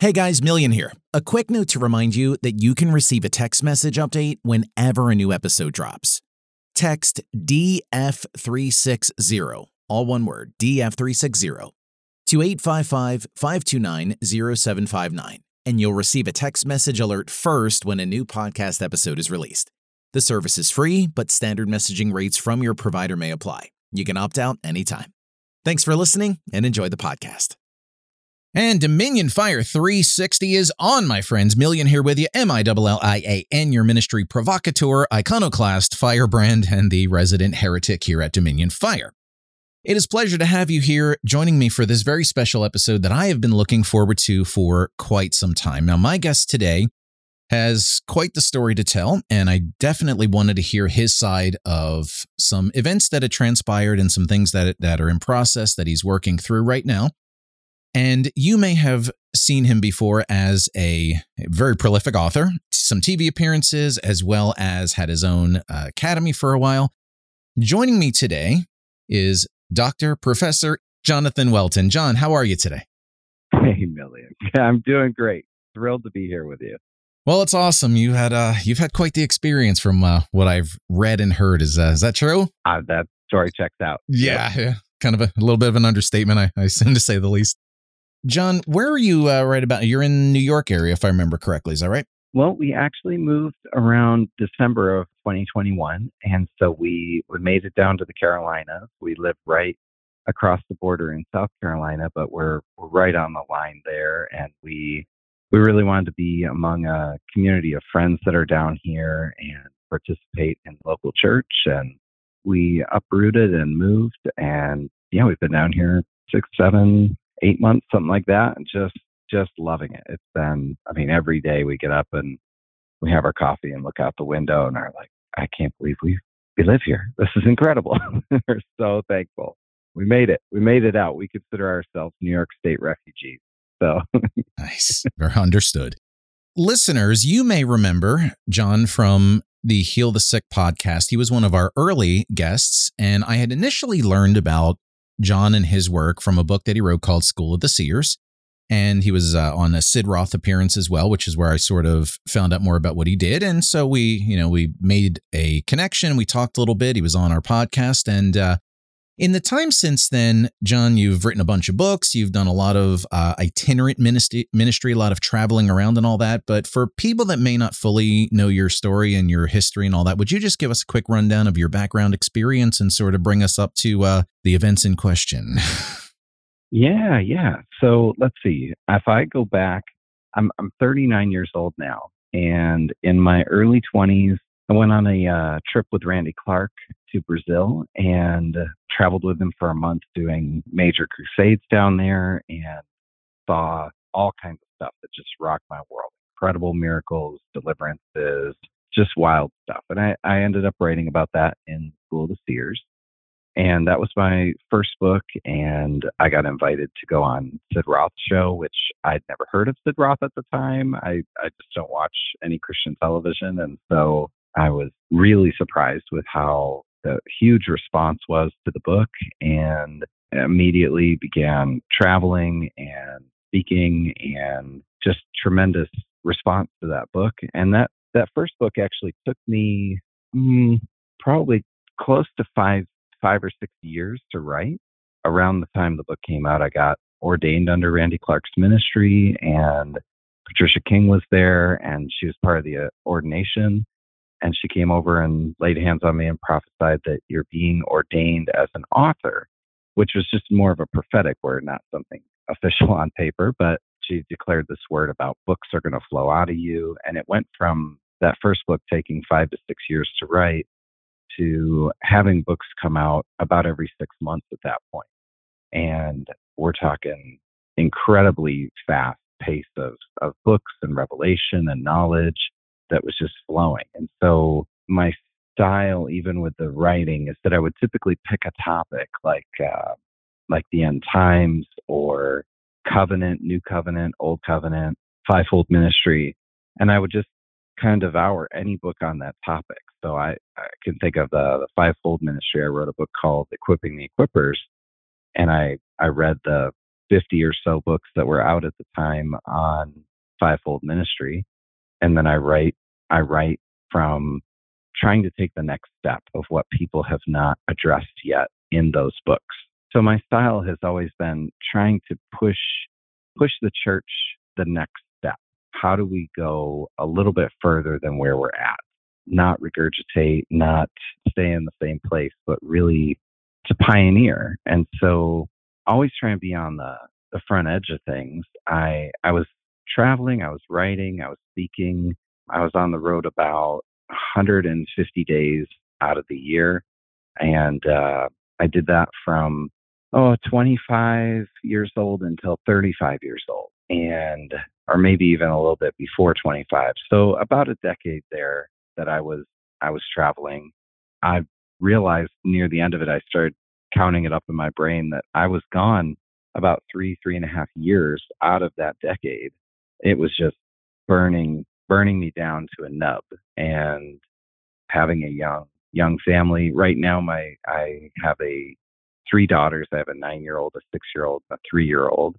Hey guys, Millian here. A quick note to remind you that you can receive a text message update whenever a new episode drops. Text DF360, all one word, DF360, to 855 529 0759, and you'll receive a text message alert first when a new podcast episode is released. The service is free, but standard messaging rates from your provider may apply. You can opt out anytime. Thanks for listening and enjoy the podcast. And Dominion Fire 360 is on, my friends. Millian here with you. M I L L I A N, your ministry provocateur, iconoclast, firebrand, and the resident heretic here at Dominion Fire. It is pleasure to have you here joining me for this very special episode that I have been looking forward to for quite some time. Now, my guest today has quite the story to tell, and I definitely wanted to hear his side of some events that had transpired and some things that, that are in process that he's working through right now. And you may have seen him before as a very prolific author, some TV appearances, as well as had his own uh, academy for a while. Joining me today is Dr. Professor Jonathan Welton. Jon, how are you today? Hey, Millian. I'm doing great. Thrilled to be here with you. Well, it's awesome. You had uh, you've had quite the experience from uh, what I've read and heard. Is uh, is that true? Uh, that story checks out. Yeah, yeah. kind of a, a, little bit of an understatement, I, I assume to say the least. Jon, where are you uh, right about? You're in the New York area, if I remember correctly. Is that right? Well, we actually moved around December of 2021, and so we we made it down to the Carolinas. We live right across the border in South Carolina, but we're we're right on the line there, and we we really wanted to be among a community of friends that are down here and participate in local church. And we uprooted and moved, and yeah, we've been down here six, seven, eight months, something like that, and just just loving it. It's been, I mean, every day we get up and we have our coffee and look out the window and are like, I can't believe we we live here. This is incredible. We're so thankful. We made it. We made it out. We consider ourselves New York State refugees. So nice. Understood. Listeners, you may remember Jon from the Heal the Sick podcast. He was one of our early guests, and I had initially learned about Jon and his work from a book that he wrote called School of the Seers. And he was uh, on a Sid Roth appearance as well, which is where I sort of found out more about what he did. And so we, you know, we made a connection. We talked a little bit. He was on our podcast. And uh, in the time since then, Jon, you've written a bunch of books. You've done a lot of uh, itinerant ministry, ministry, a lot of traveling around and all that. But for people that may not fully know your story and your history and all that, would you just give us a quick rundown of your background experience and sort of bring us up to uh, the events in question? yeah, yeah. So let's see. If I go back, I'm I'm 39 years old now, and in my early 20s, I went on a uh, trip with Randy Clark to Brazil and traveled with him for a month doing major crusades down there and saw all kinds of stuff that just rocked my world. Incredible miracles, deliverances, just wild stuff. And I, I ended up writing about that in School of the Seers. And that was my first book. And I got invited to go on Sid Roth's show, which I'd never heard of Sid Roth at the time. I, I just don't watch any Christian television. And so I was really surprised with how the huge response was to the book and immediately began traveling and speaking and just tremendous response to that book. And that, that first book actually took me mm, probably close to five, five or six years to write. Around the time the book came out, I got ordained under Randy Clark's ministry and Patricia King was there and she was part of the uh, ordination and she came over and laid hands on me and prophesied that you're being ordained as an author, which was just more of a prophetic word, not something official on paper. But she declared this word about books are going to flow out of you. And it went from that first book taking five to six years to write to having books come out about every six months at that point. And we're talking incredibly fast pace of, of books and revelation and knowledge that was just flowing. And so my style, even with the writing, is that I would typically pick a topic like uh, like the end times or covenant, new covenant, old covenant, fivefold ministry, and I would just kind of devour any book on that topic. So I, I can think of the, the fivefold ministry. I wrote a book called Equipping the Equippers, and I I read the 50 or so books that were out at the time on fivefold ministry. And then I write, I write from trying to take the next step of what people have not addressed yet in those books. So my style has always been trying to push push the church the next step. How do we go a little bit further than where we're at? Not regurgitate, not stay in the same place, but really to pioneer. And so always trying to be on the, the front edge of things. I I was traveling, I was writing, I was speaking. I was on the road about 150 days out of the year. And uh, I did that from oh 25 years old until 35 years old and or maybe even a little bit before 25 so about a decade there that i was i was traveling i realized near the end of it i started counting it up in my brain that i was gone about three three and a half years out of that decade it was just burning burning me down to a nub and having a young young family right now my i have a three daughters. I have a nine year old, a six year old, a three year old.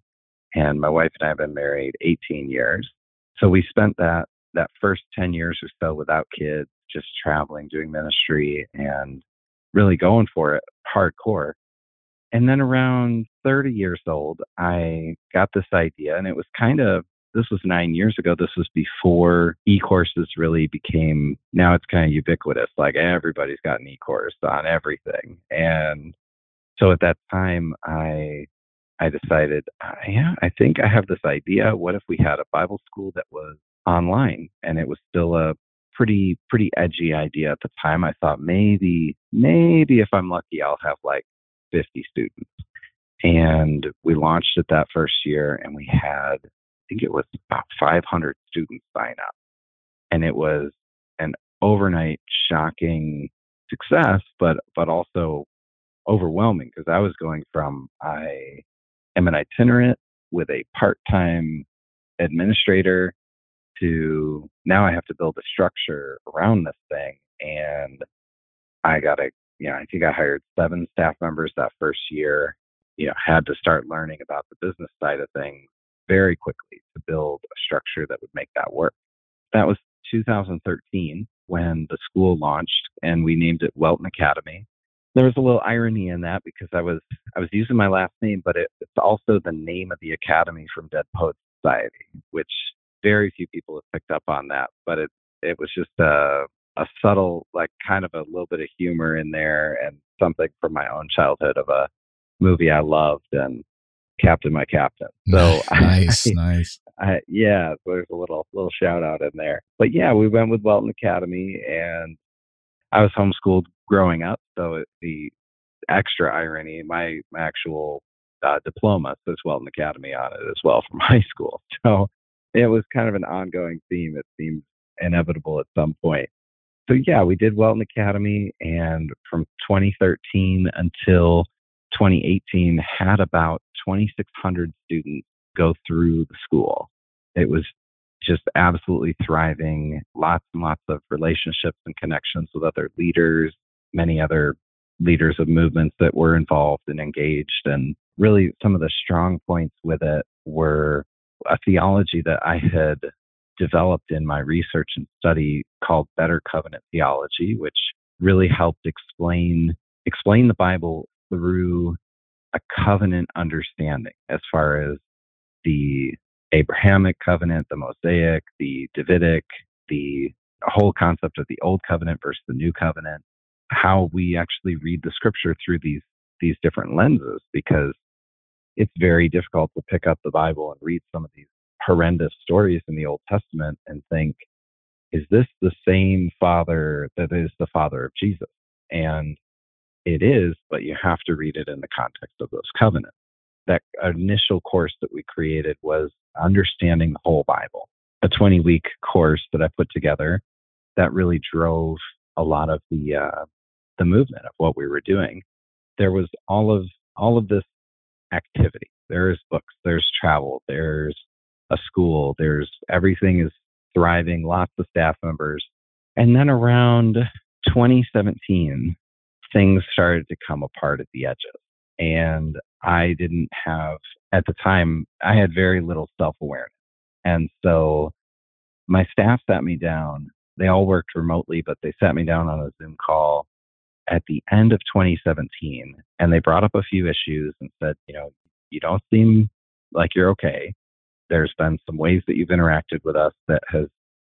And my wife and I have been married 18 years. So we spent that, that first 10 years or so without kids, just traveling, doing ministry and really going for it hardcore. And then around 30 years old, I got this idea and it was kind of this was nine years ago. This was before e-courses really became, now it's kind of ubiquitous. Like everybody's got an e-course on everything. And so at that time, I I decided, uh, yeah, I think I have this idea. What if we had a Bible school that was online? And it was still a pretty pretty edgy idea at the time. I thought maybe maybe if I'm lucky, I'll have like 50 students. And we launched it that first year, and we had think it was about 500 students sign up, and it was an overnight shocking success, but but also overwhelming because I was going from I am an itinerant with a part time administrator to now I have to build a structure around this thing. And I got a, you know, I think I hired seven staff members that first year, you know, had to start learning about the business side of things very quickly to build a structure that would make that work. That was 2013 when the school launched and we named it Welton Academy there was a little irony in that because I was I was using my last name, but it, it's also the name of the academy from Dead Poets Society, which very few people have picked up on that. But it it was just a a subtle, like kind of a little bit of humor in there, and something from my own childhood of a movie I loved and Captain My Captain. So nice, I, nice. I, yeah, there's a little little shout out in there. But yeah, we went with Welton Academy, and I was homeschooled growing up, so the extra irony, my, my actual uh, diploma says Welton Academy on it as well from high school. So it was kind of an ongoing theme. It seemed inevitable at some point. So yeah, we did Welton Academy, and from 2013 until 2018, had about 2,600 students go through the school. It was just absolutely thriving, lots and lots of relationships and connections with other leaders, many other leaders of movements that were involved and engaged. And really, some of the strong points with it were a theology that I had developed in my research and study called Better Covenant Theology, which really helped explain explain the Bible through a covenant understanding as far as the Abrahamic covenant, the Mosaic, the Davidic, the whole concept of the old covenant versus the new covenant, how we actually read the scripture through these these different lenses because it's very difficult to pick up the Bible and read some of these horrendous stories in the Old Testament and think, is this the same father that is the father of Jesus? And it is, but you have to read it in the context of those covenants. That initial course that we created was understanding the whole Bible, a 20 week course that I put together that really drove a lot of the uh, the movement of what we were doing. There was all of all of this activity. There's books, there's travel, there's a school, there's everything is thriving, lots of staff members. And then around 2017, things started to come apart at the edges. And I didn't have, at the time, I had very little self awareness. And so my staff sat me down. They all worked remotely, but they sat me down on a Zoom call at the end of 2017 and they brought up a few issues and said, you know, you don't seem like you're okay. There's been some ways that you've interacted with us that has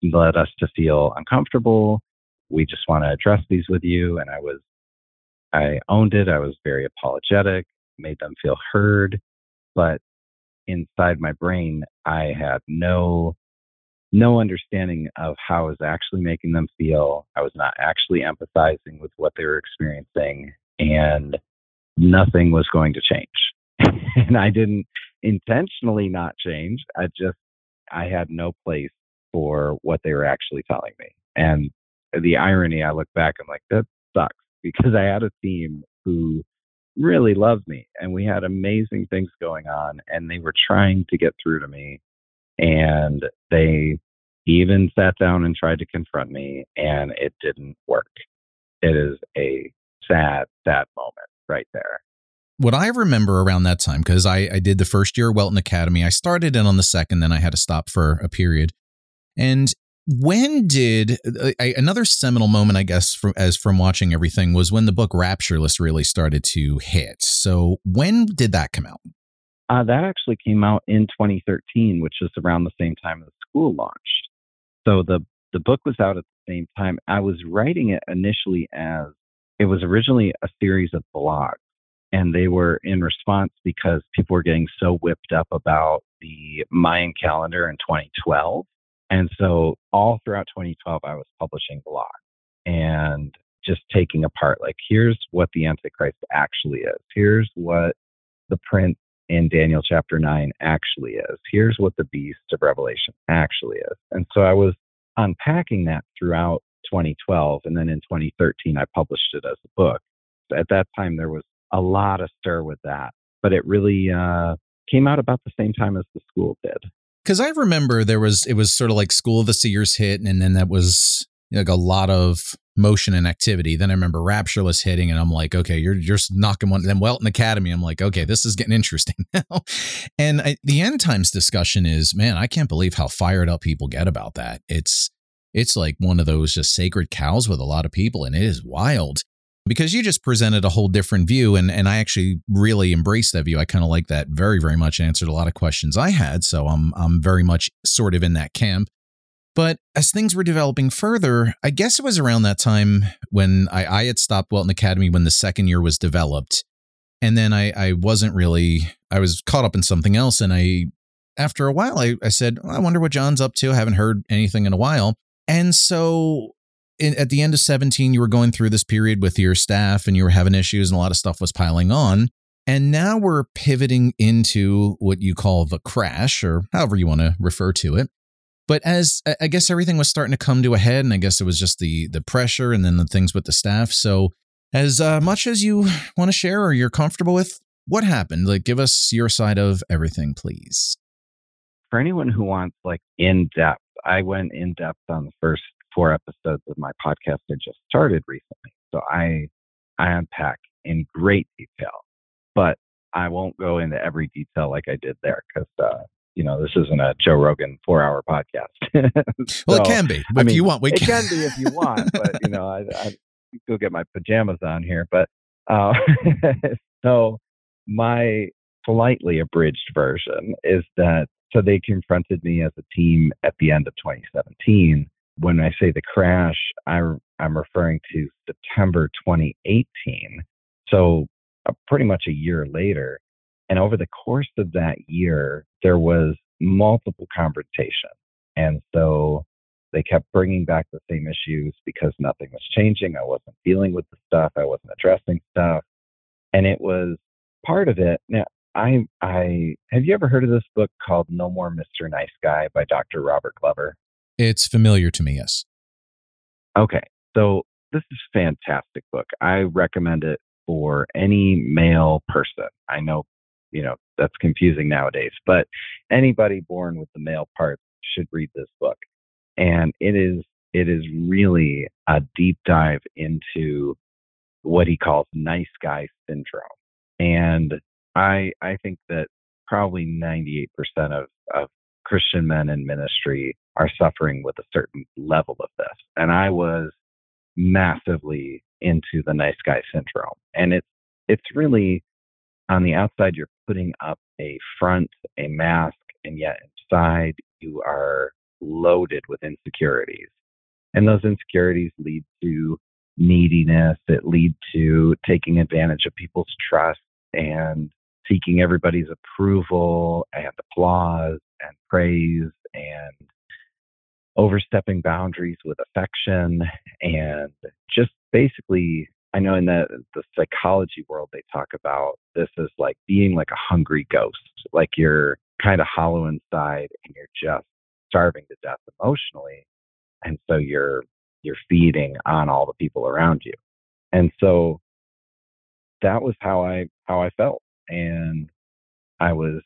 led us to feel uncomfortable. We just want to address these with you. And I was, I owned it. I was very apologetic, made them feel heard. But inside my brain, I had no, no understanding of how I was actually making them feel. I was not actually empathizing with what they were experiencing and nothing was going to change. and I didn't intentionally not change. I just, I had no place for what they were actually telling me. And the irony, I look back, I'm like, that sucks because I had a team who really loved me and we had amazing things going on and they were trying to get through to me. And they even sat down and tried to confront me and it didn't work. It is a sad, sad moment right there what I remember around that time, because I, I did the first year Welton Academy, I started in on the second, then I had to stop for a period. And when did I, another seminal moment, I guess, from, as from watching everything was when the book Raptureless really started to hit. So when did that come out? Uh, that actually came out in 2013, which was around the same time the school launched. So the the book was out at the same time. I was writing it initially as it was originally a series of blogs and they were in response because people were getting so whipped up about the Mayan calendar in 2012. And so all throughout 2012, I was publishing blogs and just taking apart, like, here's what the Antichrist actually is. Here's what the prince in Daniel chapter 9 actually is. Here's what the beast of Revelation actually is. And so I was unpacking that throughout 2012. And then in 2013, I published it as a book. At that time, there was a lot of stir with that. But it really uh, came out about the same time as the school did. Because I remember there was it was sort of like School of the Seers hit, and then that was like a lot of motion and activity. Then I remember Raptureless hitting, and I'm like, okay, you're just knocking one. Then Welton Academy, I'm like, okay, this is getting interesting now. and I, the end times discussion is, man, I can't believe how fired up people get about that. It's it's like one of those just sacred cows with a lot of people, and it is wild because you just presented a whole different view and and I actually really embraced that view. I kind of like that very very much answered a lot of questions I had, so I'm I'm very much sort of in that camp. But as things were developing further, I guess it was around that time when I, I had stopped Welton Academy when the second year was developed. And then I, I wasn't really, I was caught up in something else. And I, after a while, I, I said, well, I wonder what Jon's up to. I haven't heard anything in a while. And so in, at the end of 17, you were going through this period with your staff and you were having issues and a lot of stuff was piling on. And now we're pivoting into what you call the crash, or however you want to refer to it. But as I guess everything was starting to come to a head, and I guess it was just the the pressure and then the things with the staff. So, as uh, much as you want to share or you're comfortable with, what happened? Like, give us your side of everything, please. For anyone who wants like in depth, I went in depth on the first four episodes of my podcast I just started recently. So I I unpack in great detail, but I won't go into every detail like I did there because uh, you know this isn't a Joe Rogan four hour podcast. so, well, it can be. I mean, you want, we it can. can be if you want, but you know I, I go get my pajamas on here. But uh, so my slightly abridged version is that so they confronted me as a team at the end of 2017 when I say the crash, I'm, I'm referring to September 2018. So uh, pretty much a year later. And over the course of that year, there was multiple confrontation. And so they kept bringing back the same issues because nothing was changing. I wasn't dealing with the stuff. I wasn't addressing stuff. And it was part of it. Now, I, I, have you ever heard of this book called No More Mr. Nice Guy by Dr. Robert Glover? It's familiar to me, yes. Okay. So this is a fantastic book. I recommend it for any male person. I know, you know, that's confusing nowadays, but anybody born with the male part should read this book. And it is it is really a deep dive into what he calls nice guy syndrome. And I I think that probably 98% of, of Christian men in ministry are suffering with a certain level of this. And I was massively into the nice guy syndrome. And it's it's really on the outside you're putting up a front, a mask, and yet inside you are loaded with insecurities. And those insecurities lead to neediness, it lead to taking advantage of people's trust and seeking everybody's approval and applause and praise and overstepping boundaries with affection and just basically I know in the the psychology world they talk about this as like being like a hungry ghost, like you're kind of hollow inside and you're just starving to death emotionally, and so you're you're feeding on all the people around you, and so that was how I how I felt, and I was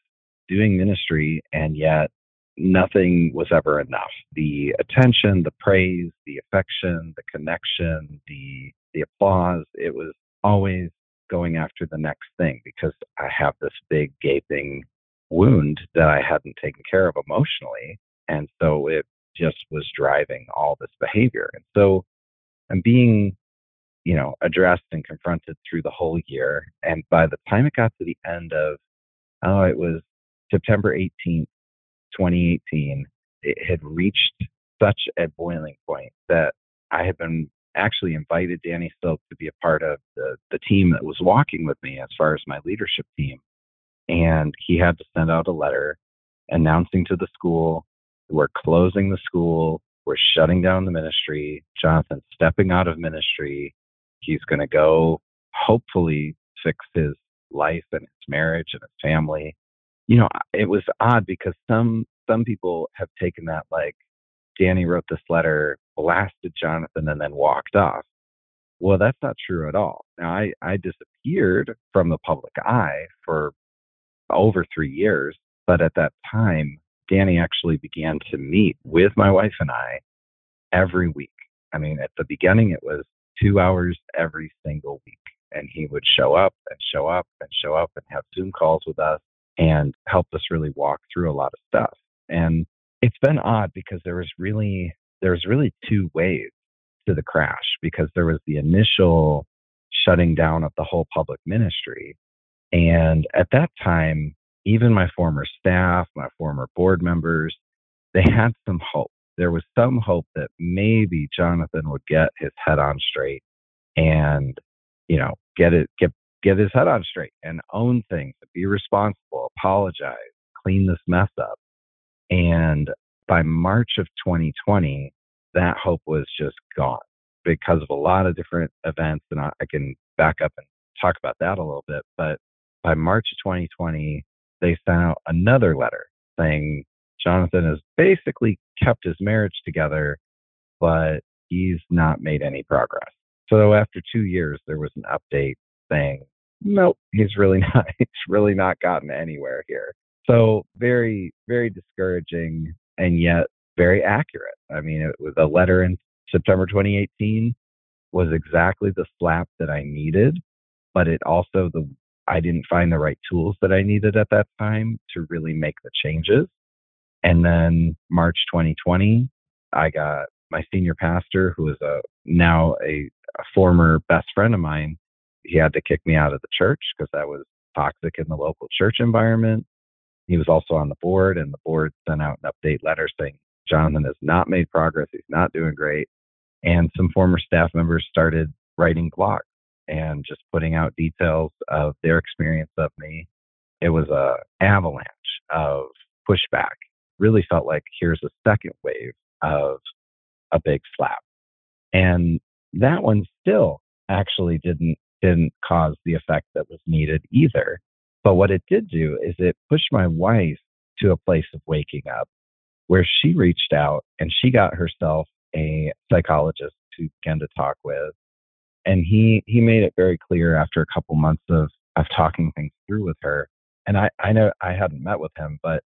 doing ministry, and yet nothing was ever enough. The attention, the praise, the affection, the connection, the the applause, it was always going after the next thing because I have this big gaping wound that I hadn't taken care of emotionally. And so it just was driving all this behavior. And so I'm being, you know, addressed and confronted through the whole year. And by the time it got to the end of, oh, it was September 18th, 2018, it had reached such a boiling point that I had been actually invited Danny Silk to be a part of the, the team that was walking with me as far as my leadership team. And he had to send out a letter announcing to the school, we're closing the school, we're shutting down the ministry, Jonathan stepping out of ministry. He's going to go hopefully fix his life and his marriage and his family you know, it was odd because some some people have taken that like Danny wrote this letter, blasted Jonathan, and then walked off. Well, that's not true at all. Now, I, I disappeared from the public eye for over three years, but at that time, Danny actually began to meet with my wife and I every week. I mean, at the beginning, it was two hours every single week. And he would show up and show up and show up and have Zoom calls with us and helped us really walk through a lot of stuff. And it's been odd because there was really there's really two waves to the crash because there was the initial shutting down of the whole public ministry. And at that time, even my former staff, my former board members, they had some hope. There was some hope that maybe Jonathan would get his head on straight and, you know, get it, get get his head on straight and own things, be responsible, apologize, clean this mess up. And by March of 2020, that hope was just gone because of a lot of different events. And I, I can back up and talk about that a little bit. But by March of 2020, they sent out another letter saying Jonathan has basically kept his marriage together, but he's not made any progress. So after two years, there was an update saying nope, he's really not. He's really not gotten anywhere here. So very, very discouraging, and yet very accurate. I mean, it was a letter in September 2018 was exactly the slap that I needed, but it also the I didn't find the right tools that I needed at that time to really make the changes. And then March 2020, I got my senior pastor, who is a now a, a former best friend of mine, he had to kick me out of the church because I was toxic in the local church environment. He was also on the board, and the board sent out an update letter saying Jonathan has not made progress. He's not doing great. And some former staff members started writing blogs and just putting out details of their experience of me. It was a avalanche of pushback. Really felt like here's a second wave of a big slap. And that one still actually didn't didn't cause the effect that was needed either. But what it did do is it pushed my wife to a place of waking up where she reached out and she got herself a psychologist to begin to talk with. And he, he made it very clear after a couple months of, of talking things through with her. And I, I know I hadn't met with him, but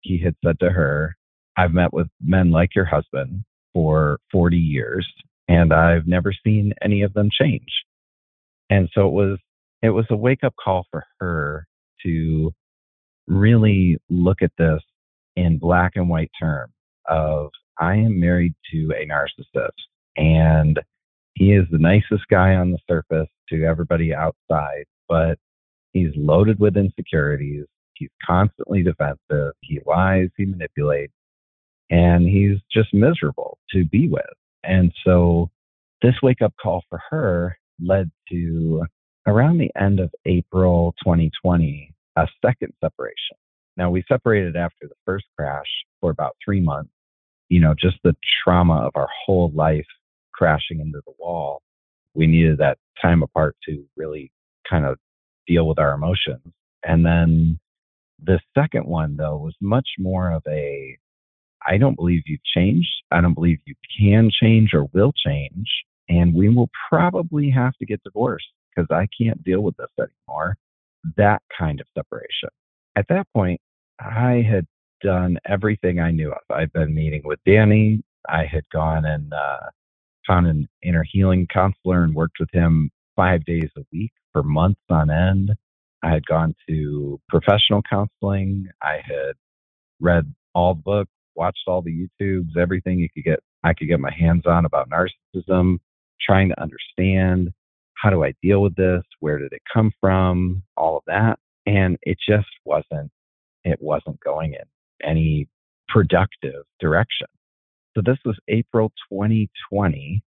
he had said to her, I've met with men like your husband for 40 years and I've never seen any of them change. And so it was it was a wake up call for her to really look at this in black and white terms of I am married to a narcissist and he is the nicest guy on the surface to everybody outside, but he's loaded with insecurities. He's constantly defensive. He lies, he manipulates, and he's just miserable to be with. And so this wake up call for her led to around the end of April 2020, a second separation. Now we separated after the first crash for about three months. You know, just the trauma of our whole life crashing into the wall. We needed that time apart to really kind of deal with our emotions. And then the second one, though, was much more of a I don't believe you've changed. I don't believe you can change or will change. And we will probably have to get divorced because I can't deal with this anymore. That kind of separation. At that point, I had done everything I knew of. I'd been meeting with Danny. I had gone and uh, found an inner healing counselor and worked with him five days a week for months on end. I had gone to professional counseling. I had read all the books, watched all the YouTubes, everything you could get I could get my hands on about narcissism, trying to understand how do I deal with this? Where did it come from? All of that. And it just wasn't it wasn't going in any productive direction. So this was April 2020.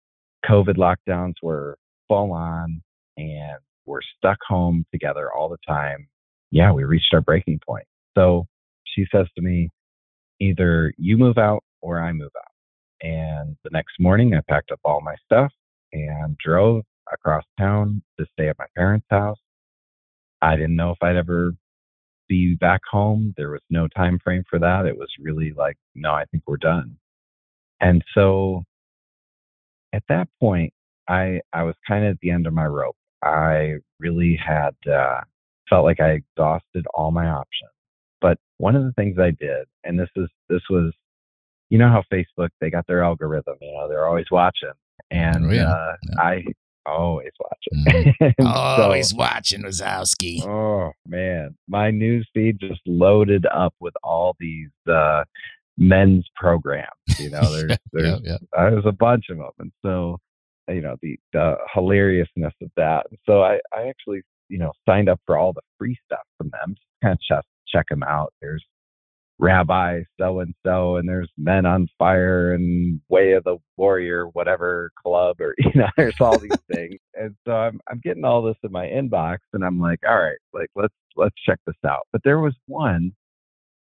COVID lockdowns were full on and we're stuck home together all the time. Yeah, we reached our breaking point. So she says to me, either you move out or I move out. And the next morning, I packed up all my stuff and drove across town to stay at my parents' house. I didn't know if I'd ever be back home. There was no time frame for that. It was really like, no, I think we're done. And so at that point, I I was kind of at the end of my rope. I really had uh, felt like I exhausted all my options. But one of the things I did, and this is this was, you know how Facebook they got their algorithm. You know they're always watching, and oh, yeah. Uh, yeah. I always watching. Mm. always so, watching Wazowski. Oh man, my news feed just loaded up with all these uh, men's programs. You know, there's there's yeah, yeah. there's a bunch of them, and so you know the the hilariousness of that. And so I I actually you know signed up for all the free stuff from them, just kind of check check them out. There's Rabbi so and so, and there's Men on Fire and Way of the Warrior, whatever club, or you know, there's all these things. And so I'm I'm getting all this in my inbox, and I'm like, all right, like let's let's check this out. But there was one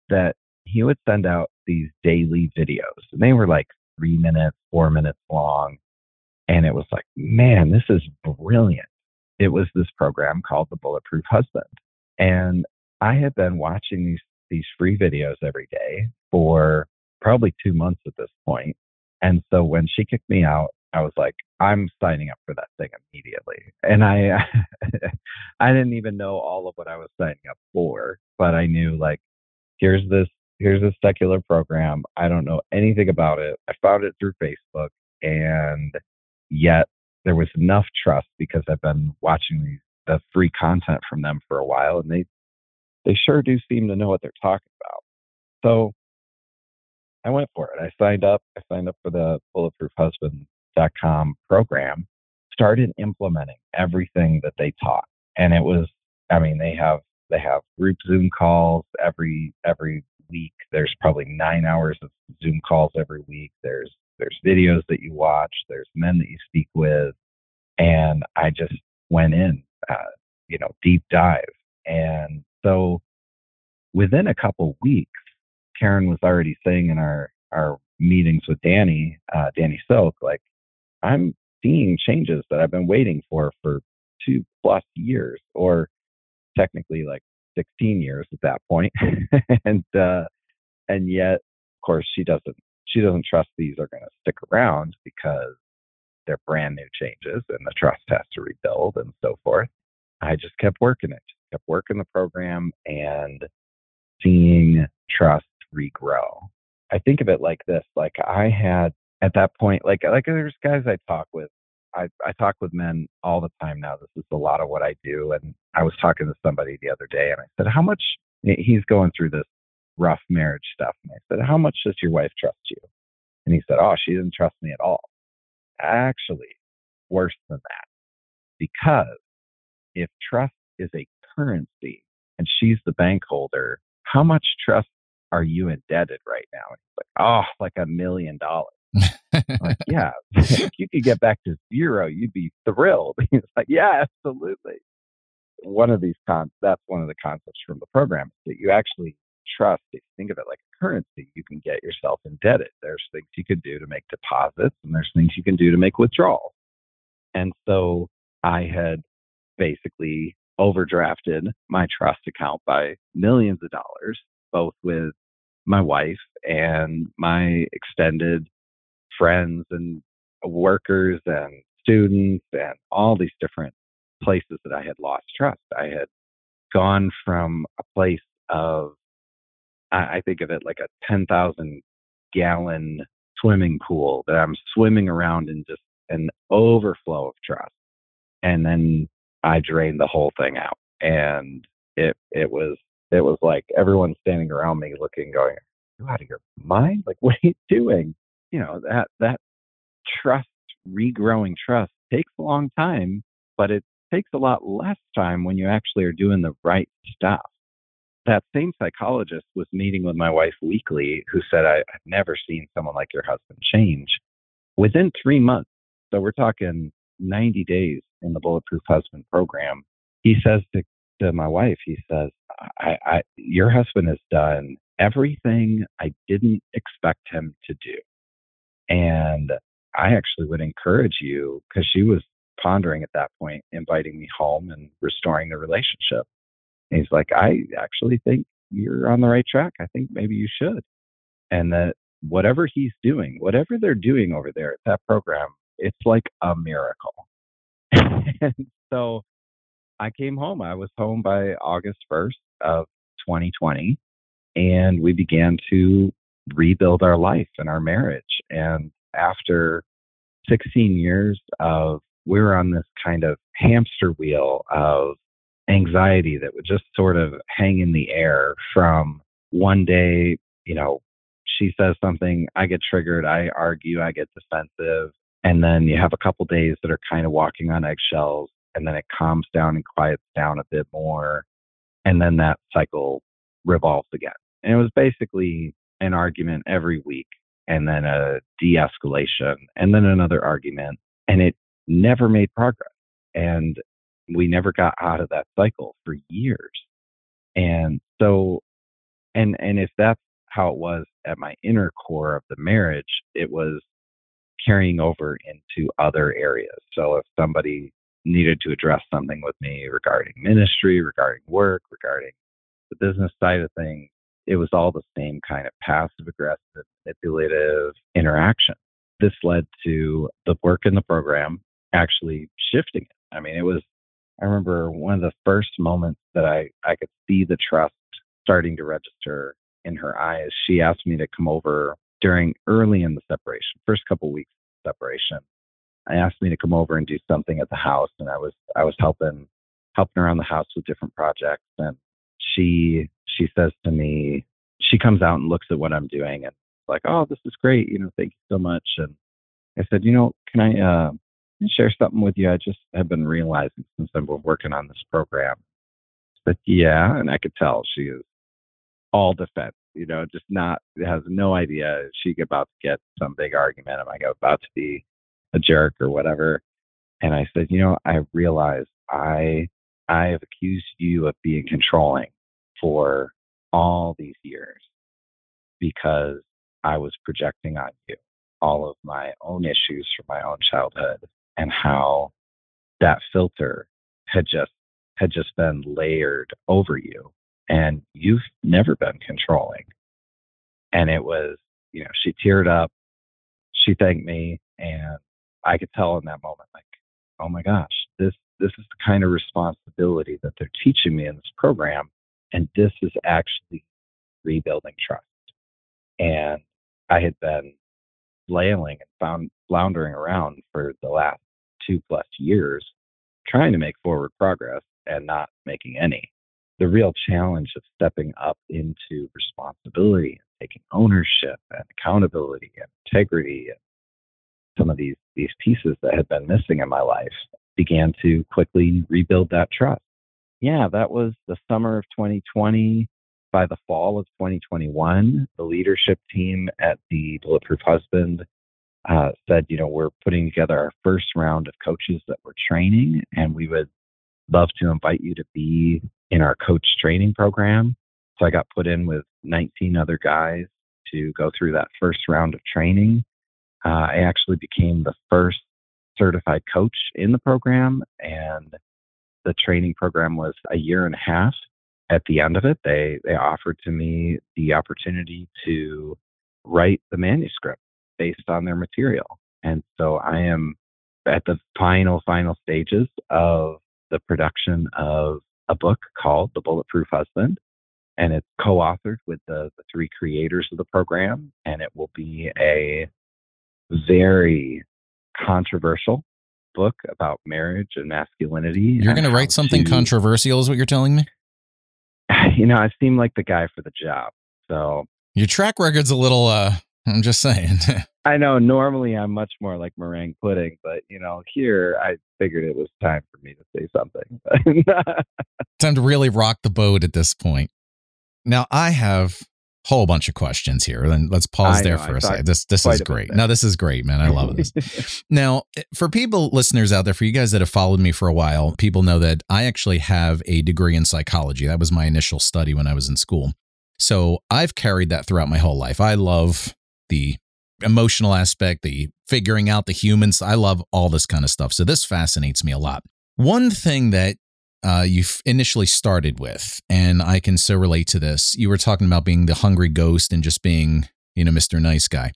that he would send out these daily videos, and they were like three minutes, four minutes long. And it was like, man, this is brilliant. It was this program called The Bulletproof Husband. And I had been watching these these free videos every day for probably two months at this point. And so when she kicked me out, I was like, I'm signing up for that thing immediately. And I I didn't even know all of what I was signing up for, but I knew like here's this here's a secular program. I don't know anything about it. I found it through Facebook, and yet there was enough trust because I've been watching these, the free content from them for a while, and they they sure do seem to know what they're talking about. So I went for it. I signed up. I signed up for the bulletproofhusband.com program, started implementing everything that they taught. And it was, I mean, they have they have group Zoom calls every every week. There's probably nine hours of Zoom calls every week. There's there's videos that you watch. There's men that you speak with, and I just went in, uh, you know, deep dive. And so within a couple weeks, Karen was already saying in our our meetings with Danny, uh, Danny Silk, like I'm seeing changes that I've been waiting for for two plus years, or technically like 16 years at that point. and uh, and yet, of course, she doesn't she doesn't trust these are going to stick around because they're brand new changes and the trust has to rebuild and so forth. I just kept working it, just kept working the program and seeing trust regrow. I think of it like this: like I had at that point, like like there's guys I talk with I, I talk with men all the time now. This is a lot of what I do. And I was talking to somebody the other day and I said, How much he's going through this rough marriage stuff. And I said, How much does your wife trust you? And he said, Oh, she didn't trust me at all. Actually, worse than that. Because if trust is a currency and she's the bank holder, how much trust are you indebted right now? And he's like, Oh, like a million dollars like, yeah, if you could get back to zero, you'd be thrilled. He's like, yeah, absolutely. One of these cons, that's one of the concepts from the program that you actually trust. If you think of it like a currency, you can get yourself indebted. There's things you can do to make deposits, and there's things you can do to make withdrawals. And so I had basically overdrafted my trust account by millions of dollars, both with my wife and my extended friends and workers and students and all these different places that I had lost trust. I had gone from a place of, I think of it like a 10,000 gallon swimming pool that I'm swimming around in just an overflow of trust. And then I drained the whole thing out. And it, it was, it was like everyone standing around me looking, going, you out of your mind? Like, what are you doing? you know that that trust regrowing trust takes a long time but it takes a lot less time when you actually are doing the right stuff that same psychologist was meeting with my wife weekly who said I, i've never seen someone like your husband change within three months so we're talking 90 days in the bulletproof husband program he says to, to my wife he says I, I your husband has done everything i didn't expect him to do and I actually would encourage you because she was pondering at that point, inviting me home and restoring the relationship. And he's like, I actually think you're on the right track. I think maybe you should. And that whatever he's doing, whatever they're doing over there at that program, it's like a miracle. and so I came home. I was home by August 1st of 2020. And we began to rebuild our life and our marriage. And after 16 years of, we were on this kind of hamster wheel of anxiety that would just sort of hang in the air from one day, you know, she says something, I get triggered, I argue, I get defensive. And then you have a couple days that are kind of walking on eggshells, and then it calms down and quiets down a bit more. And then that cycle revolves again. And it was basically an argument every week and then a de escalation and then another argument. And it never made progress. And we never got out of that cycle for years. And so, and, and if that's how it was at my inner core of the marriage, it was carrying over into other areas. So if somebody needed to address something with me regarding ministry, regarding work, regarding the business side of things, it was all the same kind of passive aggressive, manipulative interaction. This led to the work in the program actually shifting it. I mean, it was, I remember one of the first moments that I, I could see the trust starting to register in her eyes. She asked me to come over during early in the separation, first couple weeks of separation. I asked me to come over and do something at the house, and I was I was helping helping around the house with different projects. And she she says to me, she comes out and looks at what I'm doing and like, oh, this is great. You know, thank you so much. And I said, you know, can I uh, share something with you? I just have been realizing since I've been working on this program. that, yeah, and I could tell she is all defense. You know, just not has no idea she about to get some big argument. Am I about to be a jerk or whatever? And I said, you know, I realize I I have accused you of being controlling for all these years because I was projecting on you all of my own issues from my own childhood and how that filter had just had just been layered over you and you've never been controlling and it was you know she teared up she thanked me and i could tell in that moment like oh my gosh this this is the kind of responsibility that they're teaching me in this program and this is actually rebuilding trust. And I had been flailing and found floundering around for the last two plus years trying to make forward progress and not making any. The real challenge of stepping up into responsibility and taking ownership and accountability and integrity and some of these these pieces that had been missing in my life began to quickly rebuild that trust. Yeah, that was the summer of 2020. By the fall of 2021, the leadership team at the Bulletproof Husband uh, said, you know, we're putting together our first round of coaches that we're training, and we would love to invite you to be in our coach training program. So I got put in with 19 other guys to go through that first round of training. Uh, I actually became the first certified coach in the program, and the training program was a year and a half. At the end of it, they they offered to me the opportunity to write the manuscript based on their material, and so I am at the final final stages of the production of a book called The Bulletproof Husband, and it's co-authored with the, the three creators of the program, and it will be a very controversial book about marriage and masculinity. You're going to write something to, controversial, is what you're telling me? You know, I seem like the guy for the job. So your track record's a little. uh I'm just saying. I know. Normally, I'm much more like meringue pudding, but you know, here I figured it was time for me to say something. time to really rock the boat at this point. Now, I have a whole bunch of questions here. Then let's pause there for a second. This this is great. Now this is great, man. I love this. now, eh, for people listeners out there, for you guys that have followed me for a while, people know that I actually have a degree in psychology. That was my initial study when I was in school. So I've carried that throughout my whole life. I love the emotional aspect, the figuring out the humans. I love all this kind of stuff. So this fascinates me a lot. One thing that uh, you initially started with, and I can so relate to this. You were talking about being the hungry ghost and just being, you know, Mr. Nice Guy.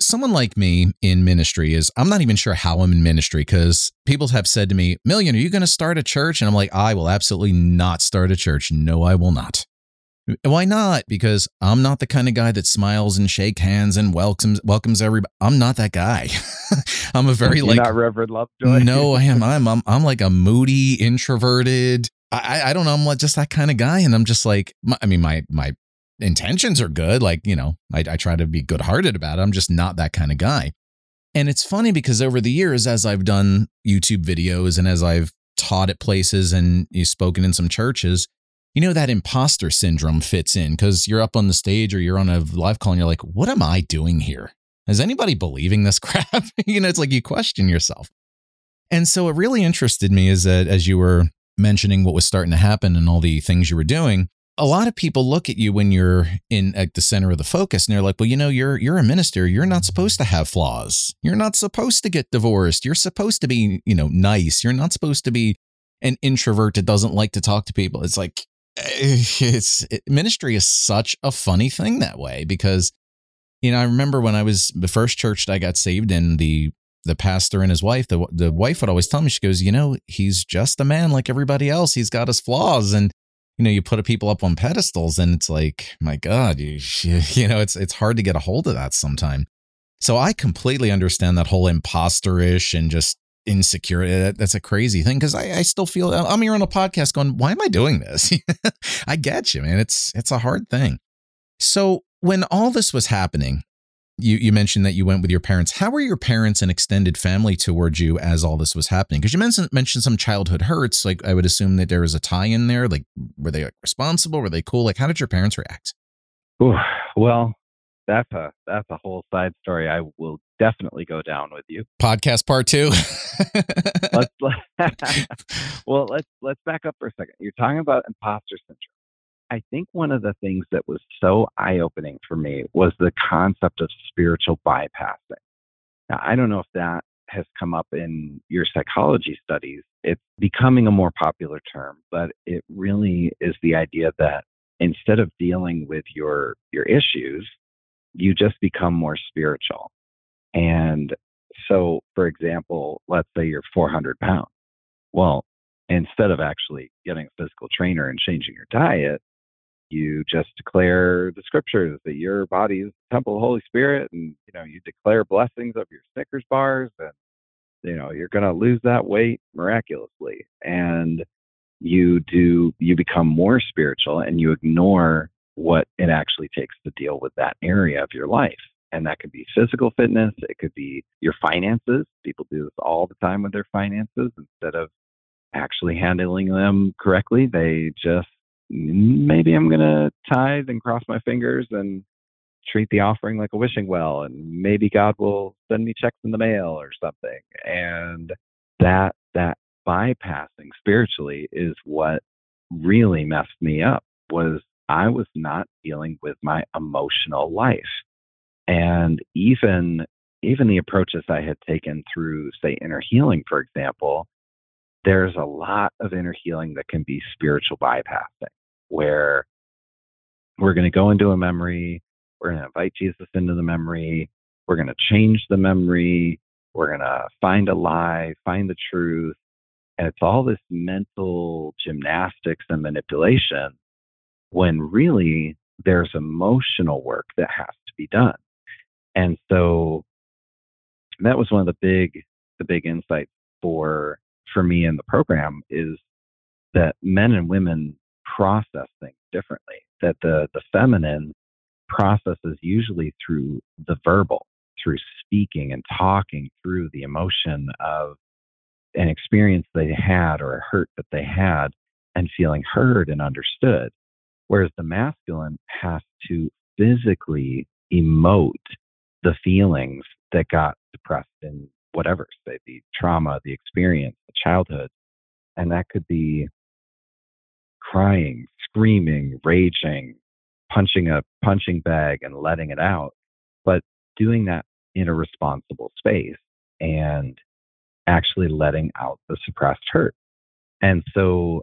Someone like me in ministry is, I'm not even sure how I'm in ministry because people have said to me, Millian, are you going to start a church? And I'm like, I will absolutely not start a church. No, I will not. Why not? Because I'm not the kind of guy that smiles and shake hands and welcomes welcomes everybody. I'm not that guy. I'm a very You're like not Reverend Lovejoy. no, I am. I'm, I'm I'm like a moody, introverted. I I don't know. I'm like just that kind of guy, and I'm just like. I mean, my my intentions are good. Like you know, I, I try to be good hearted about it. I'm just not that kind of guy. And it's funny because over the years, as I've done YouTube videos and as I've taught at places and you've spoken in some churches, you know that imposter syndrome fits in because you're up on the stage or you're on a live call and you're like, what am I doing here? Is anybody believing this crap? you know, it's like you question yourself. And so it really interested me is that as you were mentioning what was starting to happen and all the things you were doing, a lot of people look at you when you're in at the center of the focus and they're like, well, you know, you're you're a minister. You're not supposed to have flaws. You're not supposed to get divorced. You're supposed to be, you know, nice. You're not supposed to be an introvert that doesn't like to talk to people. It's like, it's it, ministry is such a funny thing that way because you know I remember when I was the first church that I got saved in the the pastor and his wife the the wife would always tell me she goes you know he's just a man like everybody else. He's got his flaws. And you know you put people up on pedestals and it's like my god you, you know it's it's hard to get a hold of that sometime. So I completely understand that whole imposterish and just insecure. That's a crazy thing because I, I, still feel uh, I'm here on a podcast going, why am I doing this? I get you, man. It's it's a hard thing. So when all this was happening, you you mentioned that you went with your parents. How were your parents and extended family towards you as all this was happening? Because you mentioned mentioned some childhood hurts. Like I would assume that there was a tie in there. Like were they like, responsible? Were they cool? Like how did your parents react? Ooh, well, that's a that's a whole side story. I will definitely go down with you. Podcast part two. let's well let's let's back up for a second. You're talking about imposter syndrome. I think one of the things that was so eye opening for me was the concept of spiritual bypassing. Now I don't know if that has come up in your psychology studies. It's becoming a more popular term, but it really is the idea that instead of dealing with your your issues, you just become more spiritual. And so, for example, let's say you're 400 pounds. Well, instead of actually getting a physical trainer and changing your diet, you just declare the scriptures that your body is the temple of the Holy Spirit, and you know you declare blessings of your Snickers bars, and You know, you're going to lose that weight miraculously. And you do, you become more spiritual and you ignore what it actually takes to deal with that area of your life. And that could be physical fitness, it could be your finances. People do this all the time with their finances instead of actually handling them correctly. They just maybe I'm going to tithe and cross my fingers and treat the offering like a wishing well, and maybe God will send me checks in the mail or something. And that that bypassing spiritually is what really messed me up was I was not dealing with my emotional life. And even even the approaches I had taken through, say, inner healing, for example, there's a lot of inner healing that can be spiritual bypassing, where we're going to go into a memory, we're going to invite Jesus into the memory, we're going to change the memory, we're going to find a lie, find the truth. And it's all this mental gymnastics and manipulation when really there's emotional work that has to be done. And so that was one of the big the big insights for for me in the program is that men and women process things differently. That the the feminine processes usually through the verbal, through speaking and talking through the emotion of an experience they had or a hurt that they had and feeling heard and understood. Whereas the masculine has to physically emote the feelings that got suppressed in whatever, say the trauma, the experience, the childhood. And that could be crying, screaming, raging, punching a punching bag and letting it out, but doing that in a responsible space and actually letting out the suppressed hurt. And so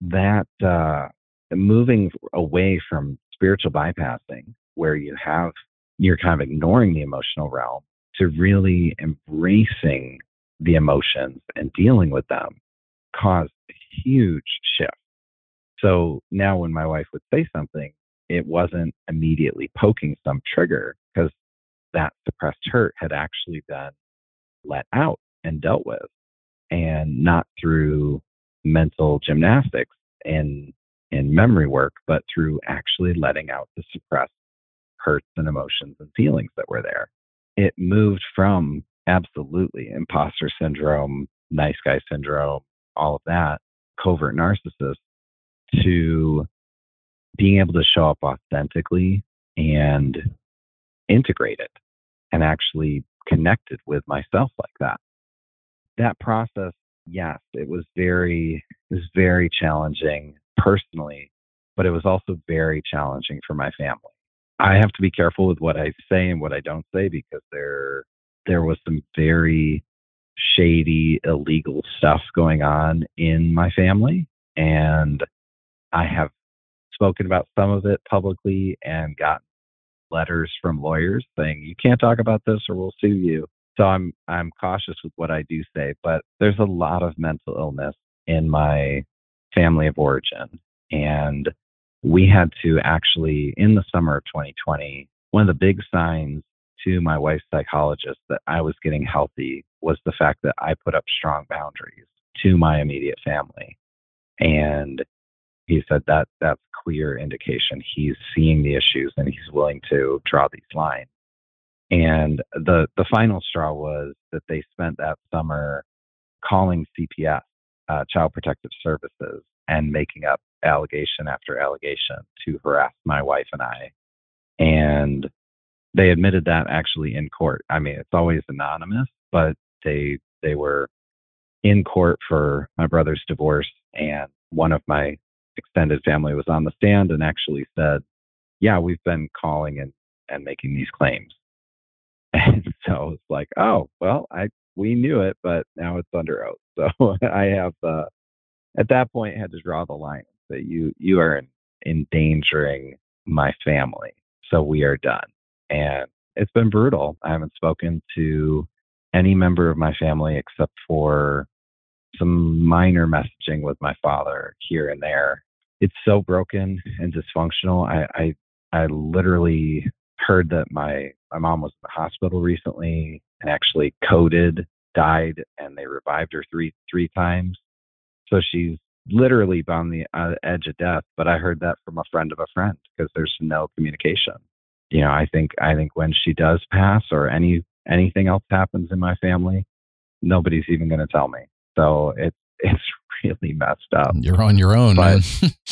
that uh, moving away from spiritual bypassing, where you have you're kind of ignoring the emotional realm, to really embracing the emotions and dealing with them caused a huge shift. So now when my wife would say something, it wasn't immediately poking some trigger because that suppressed hurt had actually been let out and dealt with and not through mental gymnastics and in memory work, but through actually letting out the suppressed hurts and emotions and feelings that were there. It moved from absolutely imposter syndrome, nice guy syndrome, all of that, covert narcissist, to being able to show up authentically and integrate it and actually connected with myself like that. That process, yes, it was very, it was very challenging personally, but it was also very challenging for my family. I have to be careful with what I say and what I don't say because there there was some very shady illegal stuff going on in my family and I have spoken about some of it publicly and gotten letters from lawyers saying you can't talk about this or we'll sue you. So I'm I'm cautious with what I do say, but there's a lot of mental illness in my family of origin and we had to actually in the summer of 2020 one of the big signs to my wife's psychologist that I was getting healthy was the fact that I put up strong boundaries to my immediate family. And he said that that's clear indication he's seeing the issues and he's willing to draw these lines. And the the final straw was that they spent that summer calling CPS, uh, Child Protective Services, and making up allegation after allegation to harass my wife and I. And they admitted that actually in court. I mean, it's always anonymous, but they they were in court for my brother's divorce and one of my extended family was on the stand and actually said, "Yeah, we've been calling and and making these claims." And so it's like, "Oh, well, I we knew it, but now it's under oath." So I have uh, at that point had to draw the line that you you are endangering my family, so we are done. And it's been brutal. I haven't spoken to any member of my family except for some minor messaging with my father here and there. It's so broken and dysfunctional. I, I, I literally heard that my, my mom was in the hospital recently and actually coded died and they revived her three three times. So she's literally on the uh, edge of death. But I heard that from a friend of a friend because there's no communication. You know, I think I think when she does pass or any anything else happens in my family, nobody's even going to tell me. So it's it's really messed up. You're on your own, but man.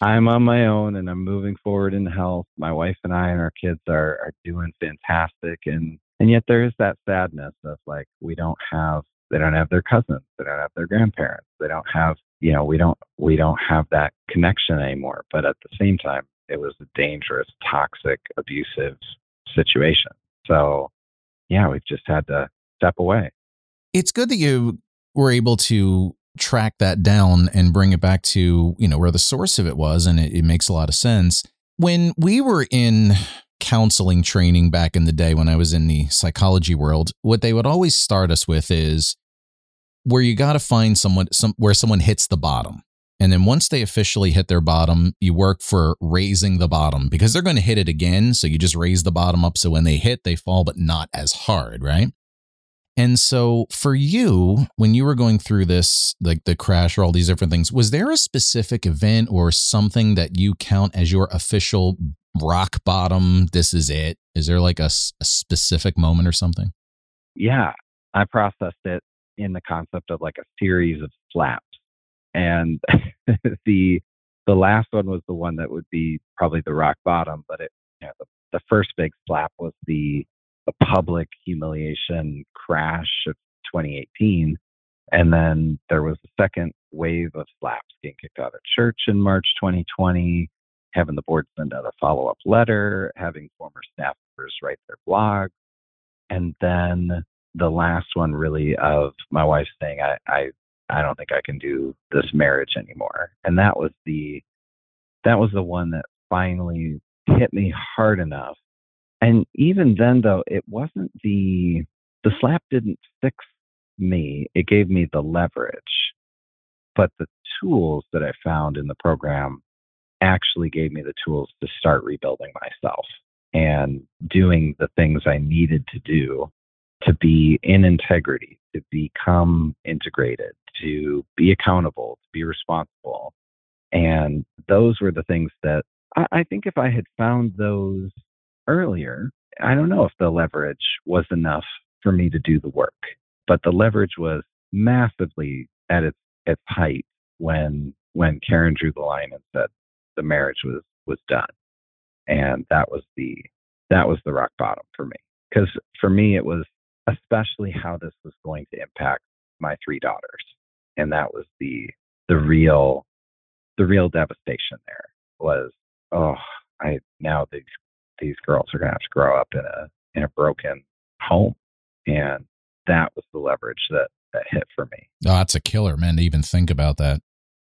I'm on my own and I'm moving forward in health. My wife and I and our kids are are doing fantastic and and yet there is that sadness of like we don't have they don't have their cousins, they don't have their grandparents, they don't have you know, we don't we don't have that connection anymore. But at the same time, it was a dangerous, toxic, abusive situation. So yeah, we've just had to step away. It's good that you were able to track that down and bring it back to, you know, where the source of it was. And it, it makes a lot of sense. When we were in counseling training back in the day when I was in the psychology world, what they would always start us with is where you got to find someone some where someone hits the bottom. And then once they officially hit their bottom, you work for raising the bottom because they're going to hit it again. So you just raise the bottom up so when they hit, they fall, but not as hard, right? And so for you, when you were going through this, like the crash or all these different things, was there a specific event or something that you count as your official rock bottom? This is it. Is there like a, a specific moment or something? Yeah, I processed it in the concept of like a series of slaps. And the the last one was the one that would be probably the rock bottom, but it you know, the, the first big slap was the the public humiliation crash of 2018. And then there was a second wave of slaps getting kicked out of church in March 2020, having the board send out a follow up letter, having former staff members write their blogs. And then the last one really of my wife saying, I, I, I don't think I can do this marriage anymore. And that was the, that was the one that finally hit me hard enough and even then, though, it wasn't the the slap didn't fix me. It gave me the leverage, but the tools that I found in the program actually gave me the tools to start rebuilding myself and doing the things I needed to do to be in integrity, to become integrated, to be accountable, to be responsible. And those were the things that I, I think if I had found those earlier, I don't know if the leverage was enough for me to do the work, but the leverage was massively at its its height when when Karen drew the line and said the marriage was was done, and that was the that was the rock bottom for me because for me it was especially how this was going to impact my three daughters, and that was the the real the real devastation there was oh I now these these girls are going to have to grow up in a in a broken home, and that was the leverage that that hit for me. Oh, that's a killer, man. To even think about that,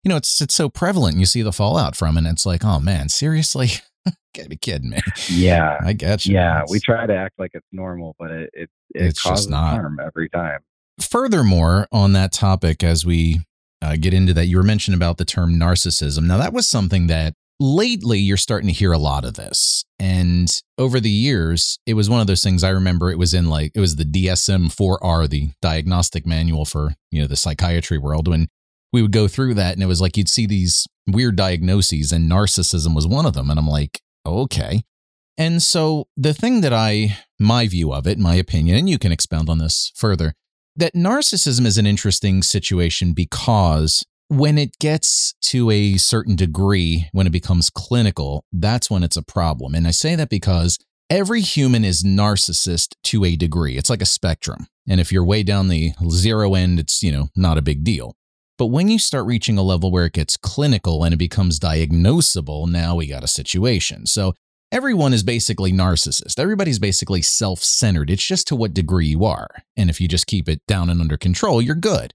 you know, it's it's so prevalent. You see the fallout from, it and it's like, oh man, seriously. Gotta be kidding me. Yeah, I get you. Yeah, we try to act like it's normal, but it it, it it's causes just not. harm every time. Furthermore, on that topic, as we uh, get into that, you were mentioning about the term narcissism. Now, that was something that lately you're starting to hear a lot of this. And over the years, it was one of those things I remember it was in like it was the DSM 4R, the diagnostic manual for, you know, the psychiatry world when we would go through that and it was like you'd see these weird diagnoses and narcissism was one of them and I'm like, "Okay." And so the thing that I my view of it, my opinion, and you can expound on this further, that narcissism is an interesting situation because when it gets to a certain degree, when it becomes clinical, that's when it's a problem. And I say that because every human is narcissist to a degree. It's like a spectrum. And if you're way down the zero end, it's, you know, not a big deal. But when you start reaching a level where it gets clinical and it becomes diagnosable, now we got a situation. So everyone is basically narcissist. Everybody's basically self centered. It's just to what degree you are. And if you just keep it down and under control, you're good.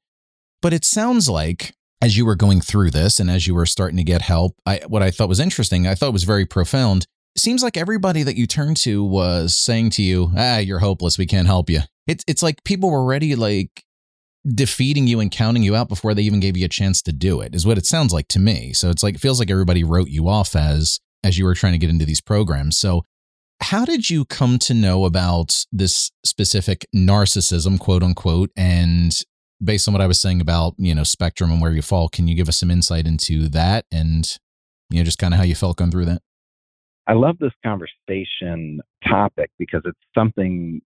But it sounds like as you were going through this and as you were starting to get help, I, what I thought was interesting, I thought was very profound. It seems like everybody that you turned to was saying to you, "Ah, you're hopeless. We can't help you." It's it's like people were already like defeating you and counting you out before they even gave you a chance to do it. Is what it sounds like to me. So it's like it feels like everybody wrote you off as as you were trying to get into these programs. So how did you come to know about this specific narcissism, quote unquote? And based on what I was saying about, you know, spectrum and where you fall, can you give us some insight into that and, you know, just kind of how you felt going through that? I love this conversation topic because it's something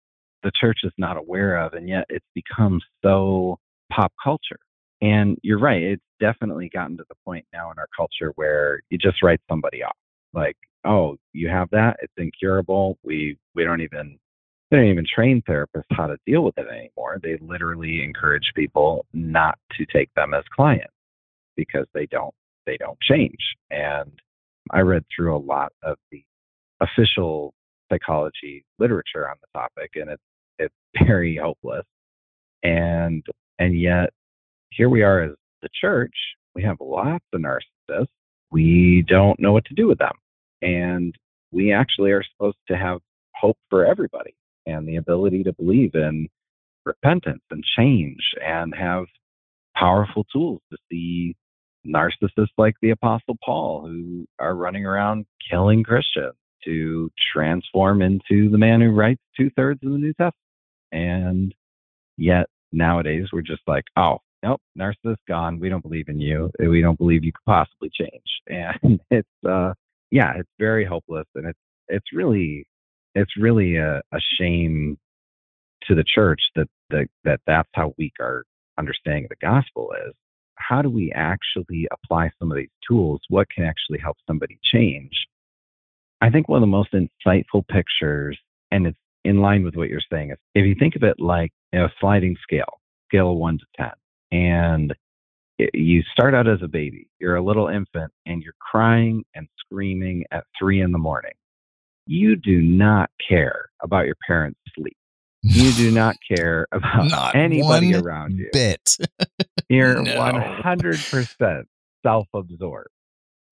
the church is not aware of, and yet it's become so pop culture. And you're right, it's definitely gotten to the point now in our culture where you just write somebody off. Like, oh, you have that, it's incurable. We we don't even they don't even train therapists how to deal with it anymore. They literally encourage people not to take them as clients because they don't they don't change. And I read through a lot of the official psychology literature on the topic and it's it's very hopeless. And and yet here we are as the church, we have lots of narcissists. We don't know what to do with them. And we actually are supposed to have hope for everybody and the ability to believe in repentance and change and have powerful tools to see narcissists like the Apostle Paul who are running around killing Christians to transform into the man who writes two thirds of the New Testament. And yet nowadays we're just like, oh, nope, narcissist gone. We don't believe in you. We don't believe you could possibly change. And it's, uh, yeah, it's very hopeless. And it's, it's really it's really a, a shame to the church that, that that that's how weak our understanding of the gospel is. How do we actually apply some of these tools? What can actually help somebody change? I think one of the most insightful pictures, and it's in line with what you're saying, if you think of it like a sliding scale, scale of one to 10, and you start out as a baby, you're a little infant, and you're crying and screaming at three in the morning you do not care about your parents' sleep. You do not care about not anybody around you. Bit. You're one hundred percent self-absorbed.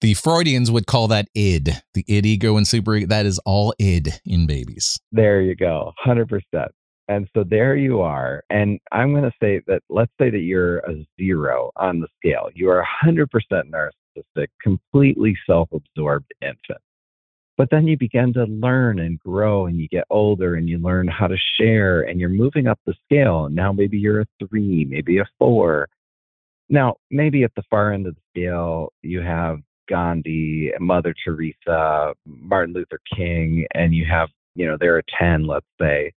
The Freudians would call that id, the id ego and super. ego, That is all id in babies. There you go, hundred percent. And so there you are. And I'm going to say that let's say that you're a zero on the scale. You are 100% narcissistic, completely self absorbed infant. But then you begin to learn and grow and you get older and you learn how to share and you're moving up the scale. Now maybe you're a three, maybe a four. Now, maybe at the far end of the scale, you have Gandhi, Mother Teresa, Martin Luther King, and you have, you know, they're a 10, let's say.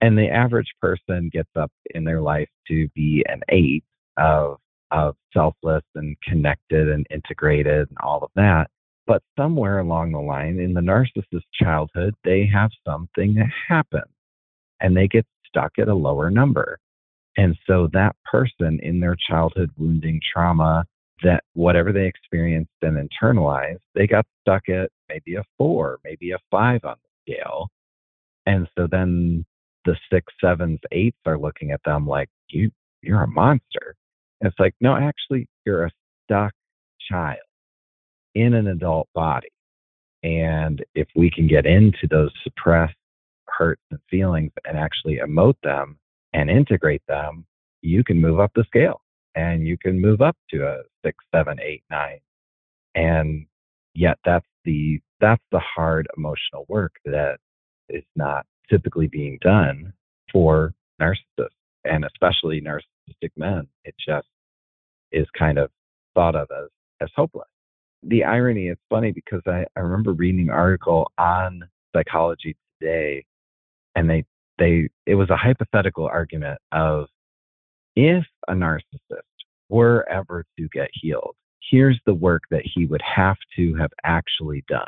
And the average person gets up in their life to be an eight of, of selfless and connected and integrated and all of that. But somewhere along the line in the narcissist childhood, they have something happen and they get stuck at a lower number. And so that person in their childhood wounding trauma, that whatever they experienced and internalized, they got stuck at maybe a four, maybe a five on the scale. And so then the six, sevens, eights are looking at them like, you, you're a monster. And it's like, no, actually, you're a stuck child in an adult body. And if we can get into those suppressed hurts and feelings and actually emote them and integrate them, you can move up the scale and you can move up to a six, seven, eight, nine. And yet that's the that's the hard emotional work that is not typically being done for narcissists and especially narcissistic men. It just is kind of thought of as as hopeless the irony, it's funny because I, I remember reading an article on psychology today and they they it was a hypothetical argument of if a narcissist were ever to get healed, here's the work that he would have to have actually done.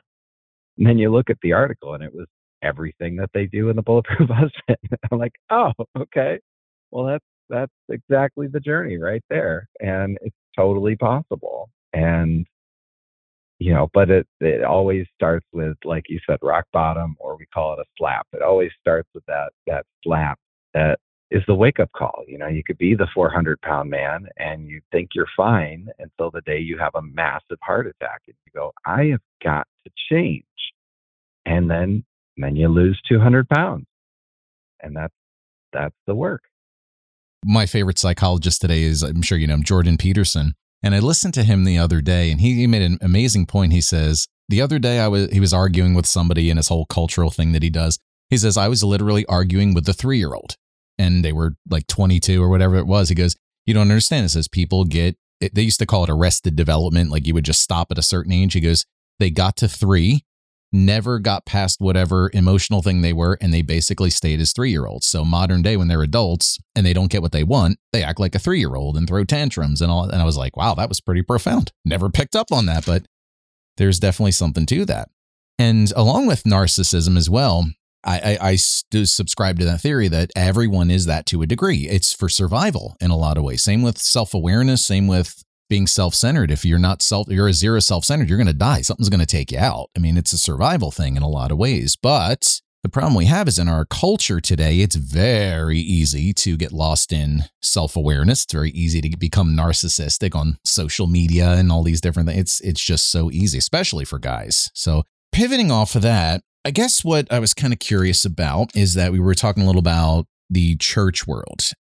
And then you look at the article and it was everything that they do in the bulletproof husband. I'm like, oh, okay. Well that's that's exactly the journey right there. And it's totally possible. And you know, but it it always starts with, like you said, rock bottom, or we call it a slap. It always starts with that that slap that is the wake up call. You know, you could be the 400 pound man and you think you're fine until the day you have a massive heart attack and you go, I have got to change. And then, then you lose 200 pounds. And that's, that's the work. My favorite psychologist today is, I'm sure you know, Jordan Peterson And I listened to him the other day, and he, he made an amazing point. He says, The other day I was he was arguing with somebody in his whole cultural thing that he does. He says, I was literally arguing with the three year old, and they were like 22 or whatever it was. He goes, You don't understand. It says people get, they used to call it arrested development. Like you would just stop at a certain age. He goes, They got to three never got past whatever emotional thing they were and they basically stayed as three year olds. So modern day when they're adults and they don't get what they want, they act like a three year old and throw tantrums and all and I was like, wow, that was pretty profound. Never picked up on that, but there's definitely something to that. And along with narcissism as well, I, I, I subscribe to that theory that everyone is that to a degree. It's for survival in a lot of ways. Same with self awareness, same with being self-centered. If you're not self you're a zero self-centered you're going to die. Something's going to take you out. I mean it's a survival thing in a lot of ways but the problem we have is in our culture today it's very easy to get lost in self-awareness. It's very easy to become narcissistic on social media and all these different things it's it's just so easy especially for guys. So pivoting off of that i guess what i was kind of curious about is that we were talking a little about the church world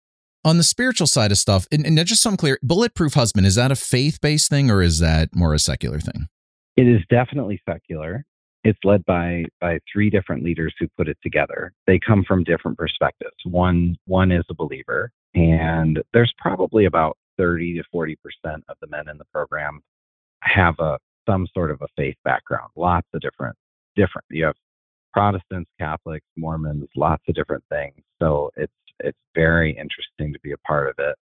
on the spiritual side of stuff, and, and just so I'm clear, Bulletproof Husband, is that a faith based thing or is that more a secular thing? It is definitely secular. It's led by by three different leaders who put it together. They come from different perspectives. One one is a believer, and there's probably about 30 to 40 percent of the men in the program have a some sort of a faith background. Lots of different different. You have Protestants, Catholics, Mormons, lots of different things. So it's it's very interesting to be a part of it.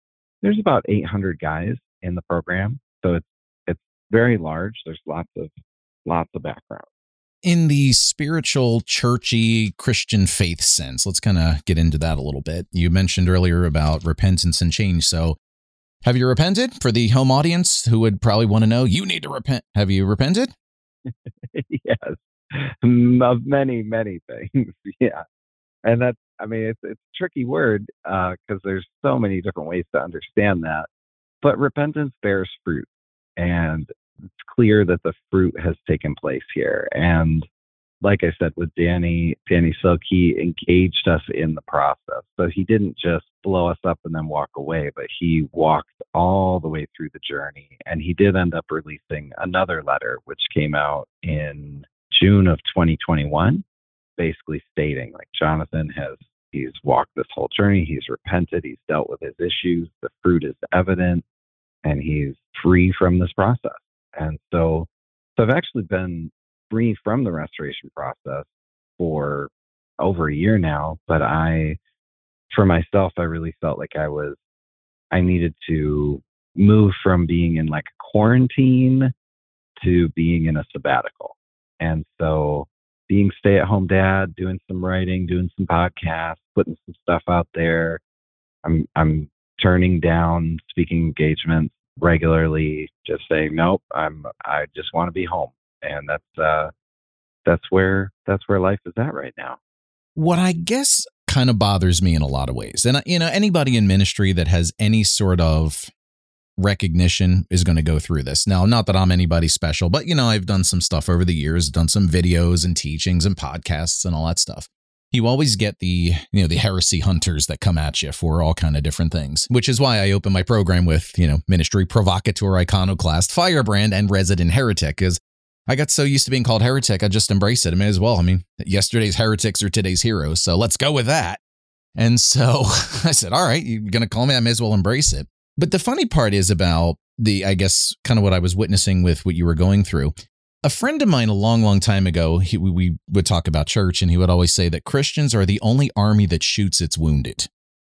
There's about 800 guys in the program, so it's it's very large. There's lots of lots of background. In the spiritual, churchy, Christian faith sense, let's kind of get into that a little bit. You mentioned earlier about repentance and change. So, have you repented for the home audience who would probably want to know? You need to repent. Have you repented? yes, of many, many things. Yeah, and that's I mean, it's it's a tricky word because uh, there's so many different ways to understand that. But repentance bears fruit, and it's clear that the fruit has taken place here. And like I said, with Danny, Danny Silk, he engaged us in the process. So he didn't just blow us up and then walk away, but he walked all the way through the journey. And he did end up releasing another letter, which came out in June of 2021, basically stating like Jonathan has He's walked this whole journey. He's repented. He's dealt with his issues. The fruit is evident, and he's free from this process. And so, so I've actually been free from the restoration process for over a year now. But I, for myself, I really felt like I was, I needed to move from being in like quarantine to being in a sabbatical. And so being stay at home dad, doing some writing, doing some podcasts, putting some stuff out there. I'm I'm turning down speaking engagements regularly, just saying nope. I'm I just want to be home, and that's uh that's where that's where life is at right now. What I guess kind of bothers me in a lot of ways, and you know anybody in ministry that has any sort of recognition is going to go through this. Now, not that I'm anybody special, but you know, I've done some stuff over the years, done some videos and teachings and podcasts and all that stuff. You always get the, you know, the heresy hunters that come at you for all kind of different things, which is why I open my program with, you know, ministry provocateur, iconoclast, firebrand, and resident heretic, because I got so used to being called heretic, I just embrace it. I may as well. I mean, yesterday's heretics are today's heroes, so let's go with that. And so I said, all right, you're going to call me, I may as well embrace it. But the funny part is about the, I guess, kind of what I was witnessing with what you were going through. A friend of mine a long, long time ago, he, we would talk about church, and he would always say that Christians are the only army that shoots its wounded.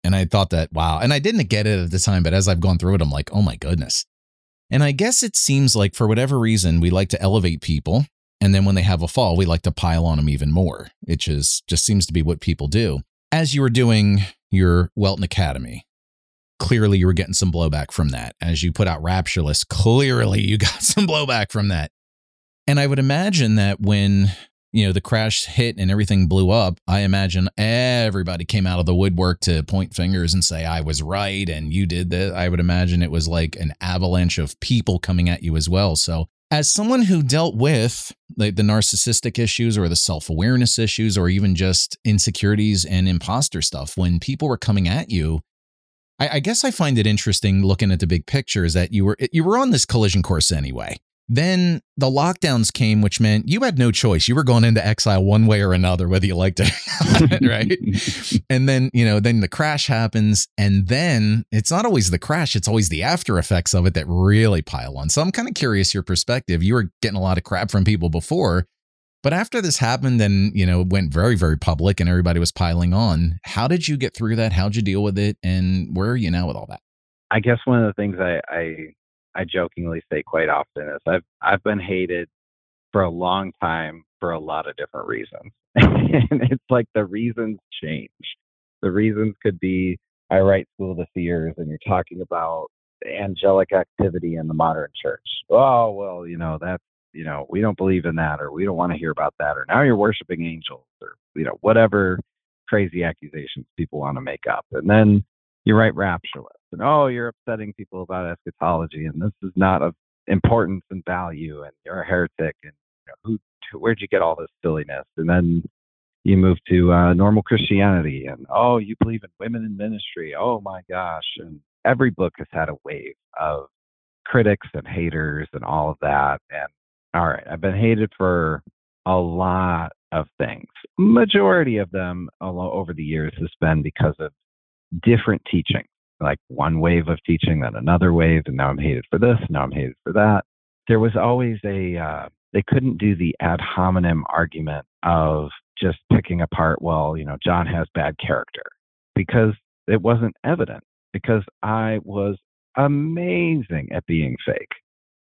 And I thought that, wow. And I didn't get it at the time, but as I've gone through it, I'm like, oh my goodness. And I guess it seems like for whatever reason, we like to elevate people. And then when they have a fall, we like to pile on them even more. It just, just seems to be what people do. As you were doing your Welton Academy, clearly you were getting some blowback from that. As you put out Raptureless, clearly you got some blowback from that. And I would imagine that when, you know, the crash hit and everything blew up, I imagine everybody came out of the woodwork to point fingers and say, I was right and you did this. I would imagine it was like an avalanche of people coming at you as well. So, as someone who dealt with like the narcissistic issues or the self awareness issues or even just insecurities and imposter stuff, when people were coming at you, I, I guess I find it interesting looking at the big picture is that you were you were on this collision course anyway. Then the lockdowns came, which meant you had no choice. You were going into exile one way or another, whether you liked it, or not. right? and then, you know, then the crash happens. And then it's not always the crash, it's always the after effects of it that really pile on. So I'm kind of curious your perspective. You were getting a lot of crap from people before. But after this happened and, you know, went very, very public and everybody was piling on, how did you get through that? How'd you deal with it? And where are you now with all that? I guess one of the things I, I I jokingly say quite often is I've I've been hated for a long time for a lot of different reasons. and it's like the reasons change. The reasons could be I write School of the Seers and you're talking about angelic activity in the modern church. Oh, well, you know, that's, you know, we don't believe in that or we don't want to hear about that or now you're worshiping angels or, you know, whatever crazy accusations people want to make up. And then you write raptureless and oh, you're upsetting people about eschatology, and this is not of importance and value, and you're a heretic, and you know, who, where'd you get all this silliness? And then you move to uh, normal Christianity, and oh, you believe in women in ministry. Oh my gosh! And every book has had a wave of critics and haters and all of that. And all right, I've been hated for a lot of things. Majority of them over the years has been because of different teaching, like one wave of teaching, then another wave, and now I'm hated for this, now I'm hated for that. There was always a, uh, they couldn't do the ad hominem argument of just picking apart, well, you know, Jon has bad character because it wasn't evident, because I was amazing at being fake.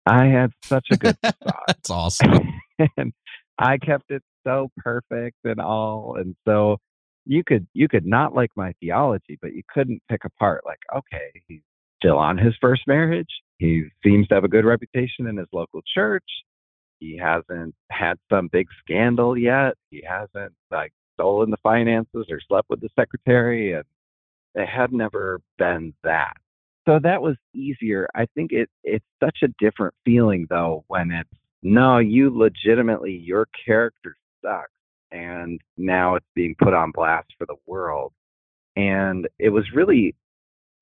I had such a good thought. That's awesome. and I kept it so perfect and all. And so you could you could not like my theology, but you couldn't pick apart like, okay, he's still on his first marriage. He seems to have a good reputation in his local church. He hasn't had some big scandal yet. He hasn't like stolen the finances or slept with the secretary and it had never been that. So that was easier. I think it it's such a different feeling though when it's no, you legitimately your character sucks and now it's being put on blast for the world. And it was really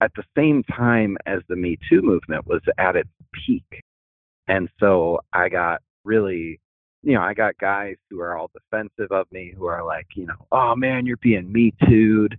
at the same time as the Me Too movement was at its peak. And so I got really, you know, I got guys who are all defensive of me who are like, you know, oh man, you're being Me Too'd.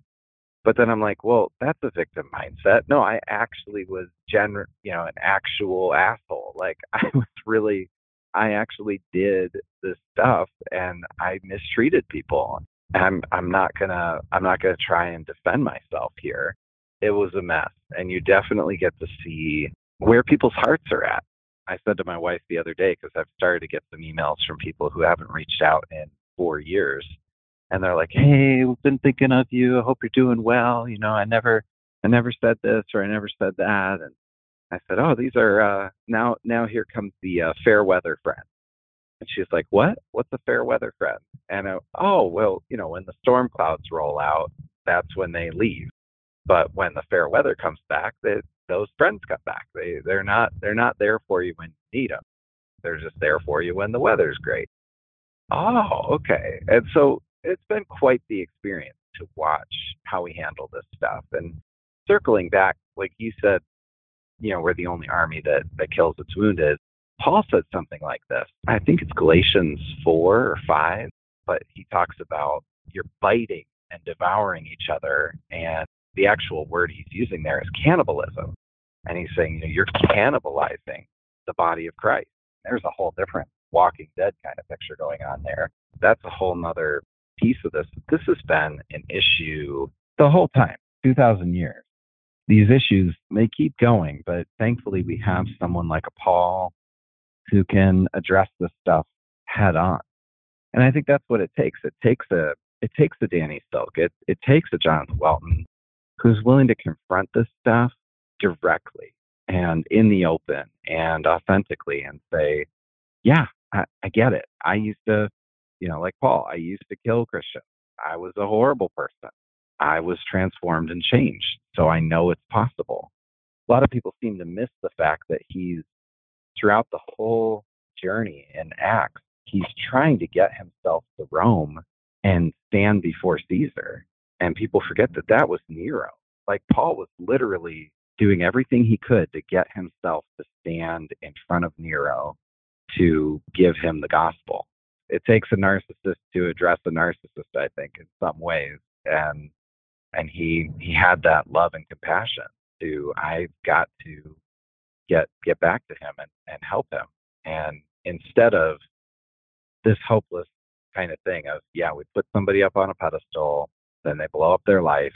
But then I'm like, well, that's a victim mindset. No, I actually was gener, you know, an actual asshole. Like I was really I actually did this stuff and I mistreated people. And I'm I'm not gonna I'm not gonna try and defend myself here. It was a mess, and you definitely get to see where people's hearts are at. I said to my wife the other day because I've started to get some emails from people who haven't reached out in four years, and they're like, "Hey, we've been thinking of you. I hope you're doing well. You know, I never I never said this or I never said that, and I said, "Oh, these are uh, now. Now here comes the uh, fair weather friend." And she's like, "What? What's a fair weather friend?" And I, oh, well, you know, when the storm clouds roll out, that's when they leave. But when the fair weather comes back, they, those friends come back. They they're not they're not there for you when you need them. They're just there for you when the weather's great. Oh, okay. And so it's been quite the experience to watch how we handle this stuff. And circling back, like you said, you know, we're the only army that, that kills its wounded. Paul said something like this. I think it's Galatians 4 or 5, but he talks about you're biting and devouring each other. And the actual word he's using there is cannibalism. And he's saying, you know, you're cannibalizing the body of Christ. There's a whole different Walking Dead kind of picture going on there. That's a whole nother piece of this. This has been an issue the whole time, 2,000 years these issues may keep going, but thankfully we have someone like a Paul who can address this stuff head on. And I think that's what it takes. It takes a it takes a Danny Silk. It it takes a Jonathan Welton who's willing to confront this stuff directly and in the open and authentically and say, Yeah, I, I get it. I used to, you know, like Paul, I used to kill Christians. I was a horrible person. I was transformed and changed. So I know it's possible. A lot of people seem to miss the fact that he's throughout the whole journey in Acts, he's trying to get himself to Rome and stand before Caesar. And people forget that that was Nero. Like Paul was literally doing everything he could to get himself to stand in front of Nero to give him the gospel. It takes a narcissist to address a narcissist, I think, in some ways. And and he he had that love and compassion to I've got to get get back to him and, and help him. And instead of this hopeless kind of thing of, yeah, we put somebody up on a pedestal, then they blow up their life,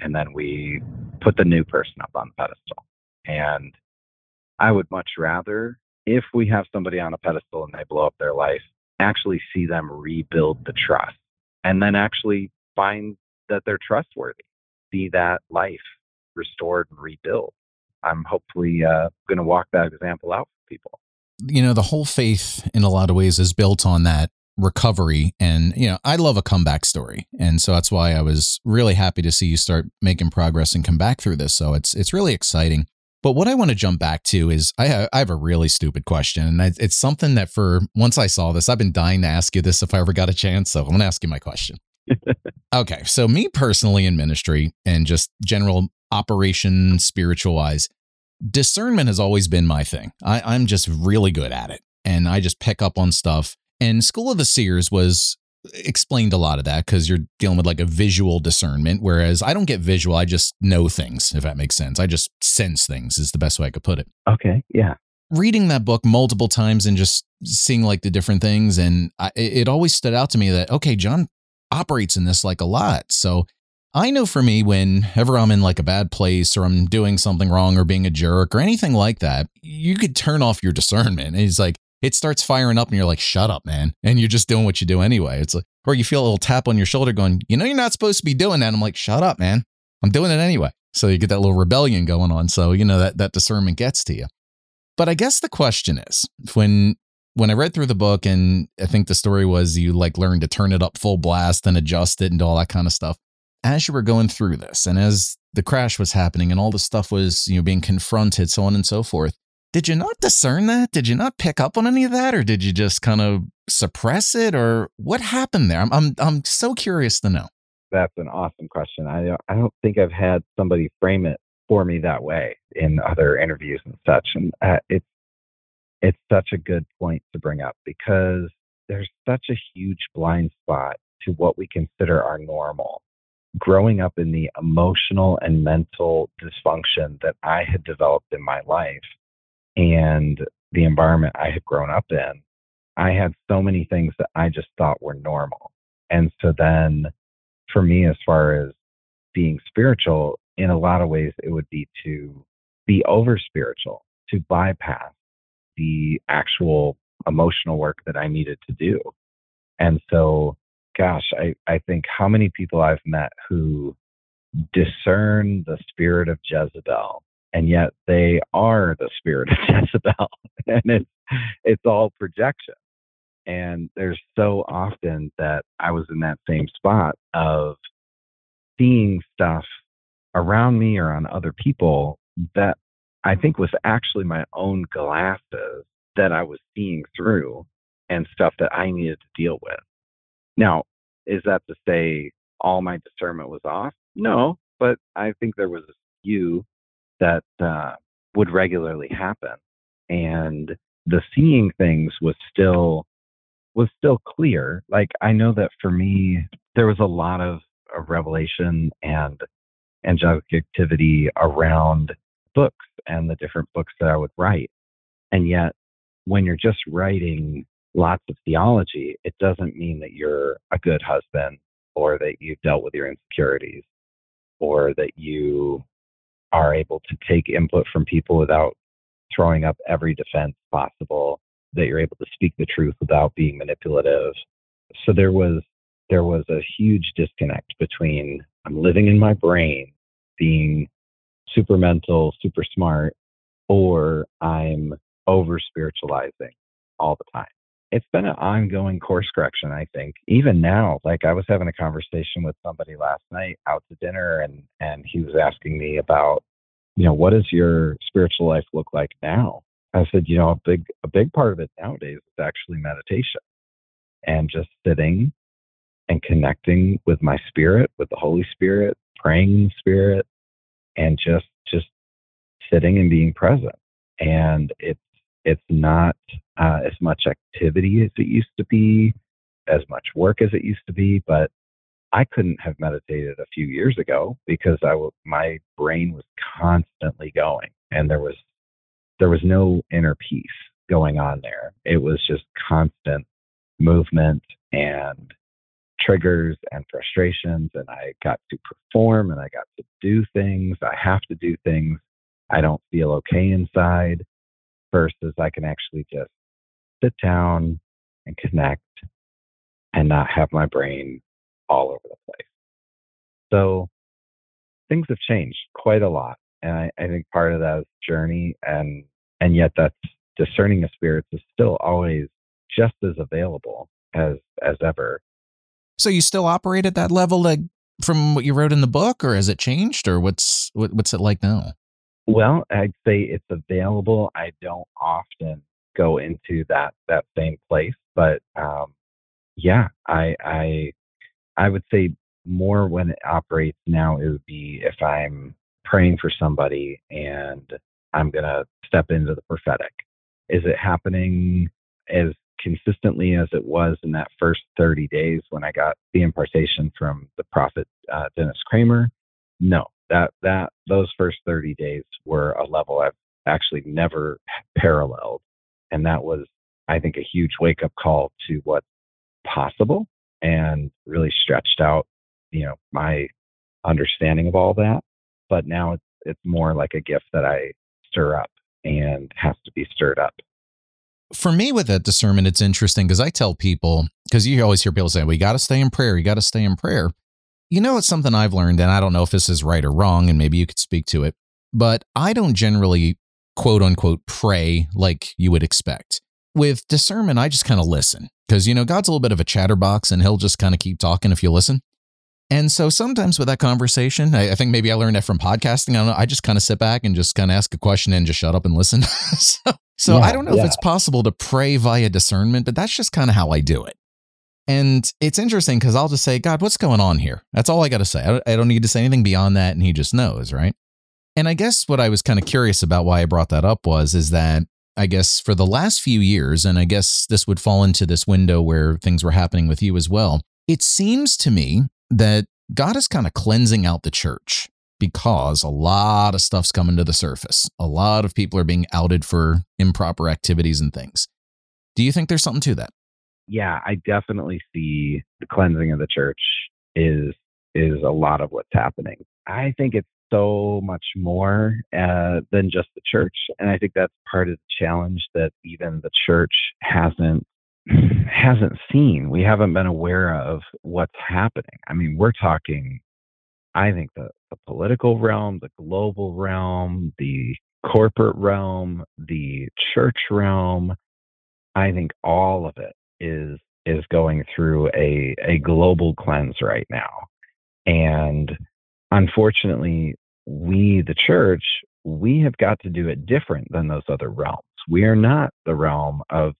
and then we put the new person up on the pedestal. And I would much rather, if we have somebody on a pedestal and they blow up their life, actually see them rebuild the trust and then actually find that they're trustworthy, see that life restored and rebuilt. I'm hopefully uh, going to walk that example out for people. You know, the whole faith in a lot of ways is built on that recovery. And, you know, I love a comeback story. And so that's why I was really happy to see you start making progress and come back through this. So it's, it's really exciting. But what I want to jump back to is I have, I have a really stupid question. And it's something that for once I saw this, I've been dying to ask you this if I ever got a chance. So I'm going to ask you my question. okay. So, me personally in ministry and just general operation spiritual wise, discernment has always been my thing. I, I'm just really good at it. And I just pick up on stuff and School of the Seers was explained a lot of that because you're dealing with like a visual discernment, whereas I don't get visual. I just know things, if that makes sense. I just sense things, is the best way I could put it. Okay. Yeah. Reading that book multiple times and just seeing like the different things. And I, it always stood out to me that, okay, Jon operates in this like a lot. So I know for me, whenever I'm in like a bad place or I'm doing something wrong or being a jerk or anything like that, you could turn off your discernment. And it's like, it starts firing up and you're like, shut up, man. And you're just doing what you do anyway. It's like, or you feel a little tap on your shoulder going, you know, you're not supposed to be doing that. I'm like, shut up, man. I'm doing it anyway. So you get that little rebellion going on. So, you know, that, that discernment gets to you. But I guess the question is when, when I read through the book and I think the story was you like learned to turn it up full blast and adjust it and do all that kind of stuff. As you were going through this and as the crash was happening and all the stuff was, you know, being confronted, so on and so forth, did you not discern that? Did you not pick up on any of that, or did you just kind of suppress it, or what happened there? I'm I'm I'm so curious to know. That's an awesome question. I I don't think I've had somebody frame it for me that way in other interviews and such, and uh, it's it's such a good point to bring up because there's such a huge blind spot to what we consider our normal. Growing up in the emotional and mental dysfunction that I had developed in my life, and the environment I had grown up in, I had so many things that I just thought were normal. And so then for me, as far as being spiritual, in a lot of ways, it would be to be over spiritual, to bypass the actual emotional work that I needed to do. And so, gosh, I, I think how many people I've met who discern the spirit of Jezebel and yet they are the spirit of Jezebel, and it's it's all projection. And there's so often that I was in that same spot of seeing stuff around me or on other people that I think was actually my own glasses that I was seeing through and stuff that I needed to deal with. Now, is that to say all my discernment was off? No, but I think there was a skew that uh, would regularly happen, and the seeing things was still was still clear. Like I know that for me, there was a lot of, of revelation and angelic activity around books and the different books that I would write. And yet, when you're just writing lots of theology, it doesn't mean that you're a good husband or that you've dealt with your insecurities or that you are able to take input from people without throwing up every defense possible, that you're able to speak the truth without being manipulative. So there was there was a huge disconnect between I'm living in my brain, being super mental, super smart, or I'm over spiritualizing all the time it's been an ongoing course correction, I think. Even now, like I was having a conversation with somebody last night out to dinner and and he was asking me about, you know, what does your spiritual life look like now? I said, you know, a big a big part of it nowadays is actually meditation and just sitting and connecting with my spirit, with the Holy Spirit, praying in the spirit, and just just sitting and being present. And it's it's not uh, as much activity as it used to be, as much work as it used to be, but I couldn't have meditated a few years ago because I w- my brain was constantly going, and there was there was no inner peace going on there. It was just constant movement and triggers and frustrations, and I got to perform and I got to do things. I have to do things. I don't feel okay inside versus I can actually just sit down and connect and not have my brain all over the place. So things have changed quite a lot. And I, I think part of that is journey and and yet that's discerning of spirits is still always just as available as as ever. So you still operate at that level like from what you wrote in the book or has it changed or what's what, what's it like now? Well, I'd say it's available. I don't often go into that that same place, but um, yeah, I I I would say more when it operates now, it would be if I'm praying for somebody and I'm to step into the prophetic. Is it happening as consistently as it was in that first 30 days when I got the impartation from the prophet uh, Dennis Cramer? No, that that those first 30 days were a level I've actually never paralleled, and that was, I think, a huge wake up call to what's possible and really stretched out, you know, my understanding of all that. But now it's it's more like a gift that I stir up and has to be stirred up. For me, with that discernment, it's interesting because I tell people because you always hear people say, "We got to stay in prayer. You got to stay in prayer." You know, it's something I've learned, and I don't know if this is right or wrong, and maybe you could speak to it. But I don't generally quote unquote pray like you would expect. With discernment, I just kind of listen because, you know, God's a little bit of a chatterbox and he'll just kind of keep talking if you listen. And so sometimes with that conversation, I, I, think maybe I learned that from podcasting. I don't know. I just kind of sit back and just kind of ask a question and just shut up and listen. so, so yeah, I don't know yeah. if it's possible to pray via discernment, but that's just kind of how I do it. And it's interesting because I'll just say, God, what's going on here? That's all I got to say. I don't, I don't need to say anything beyond that. And he just knows, right? And I guess what I was kind of curious about why I brought that up was, is that I guess for the last few years, and I guess this would fall into this window where things were happening with you as well, it seems to me that God is kind of cleansing out the church because a lot of stuff's coming to the surface. A lot of people are being outed for improper activities and things. Do you think there's something to that? Yeah, I definitely see the cleansing of the church is is a lot of what's happening. I think it's so much more uh, than just the church. And I think that's part of the challenge that even the church hasn't hasn't seen. We haven't been aware of what's happening. I mean, we're talking, I think, the, the political realm, the global realm, the corporate realm, the church realm. I think all of it is is going through a a global cleanse right now. And unfortunately, we, the church, we have got to do it different than those other realms. We are not the realm of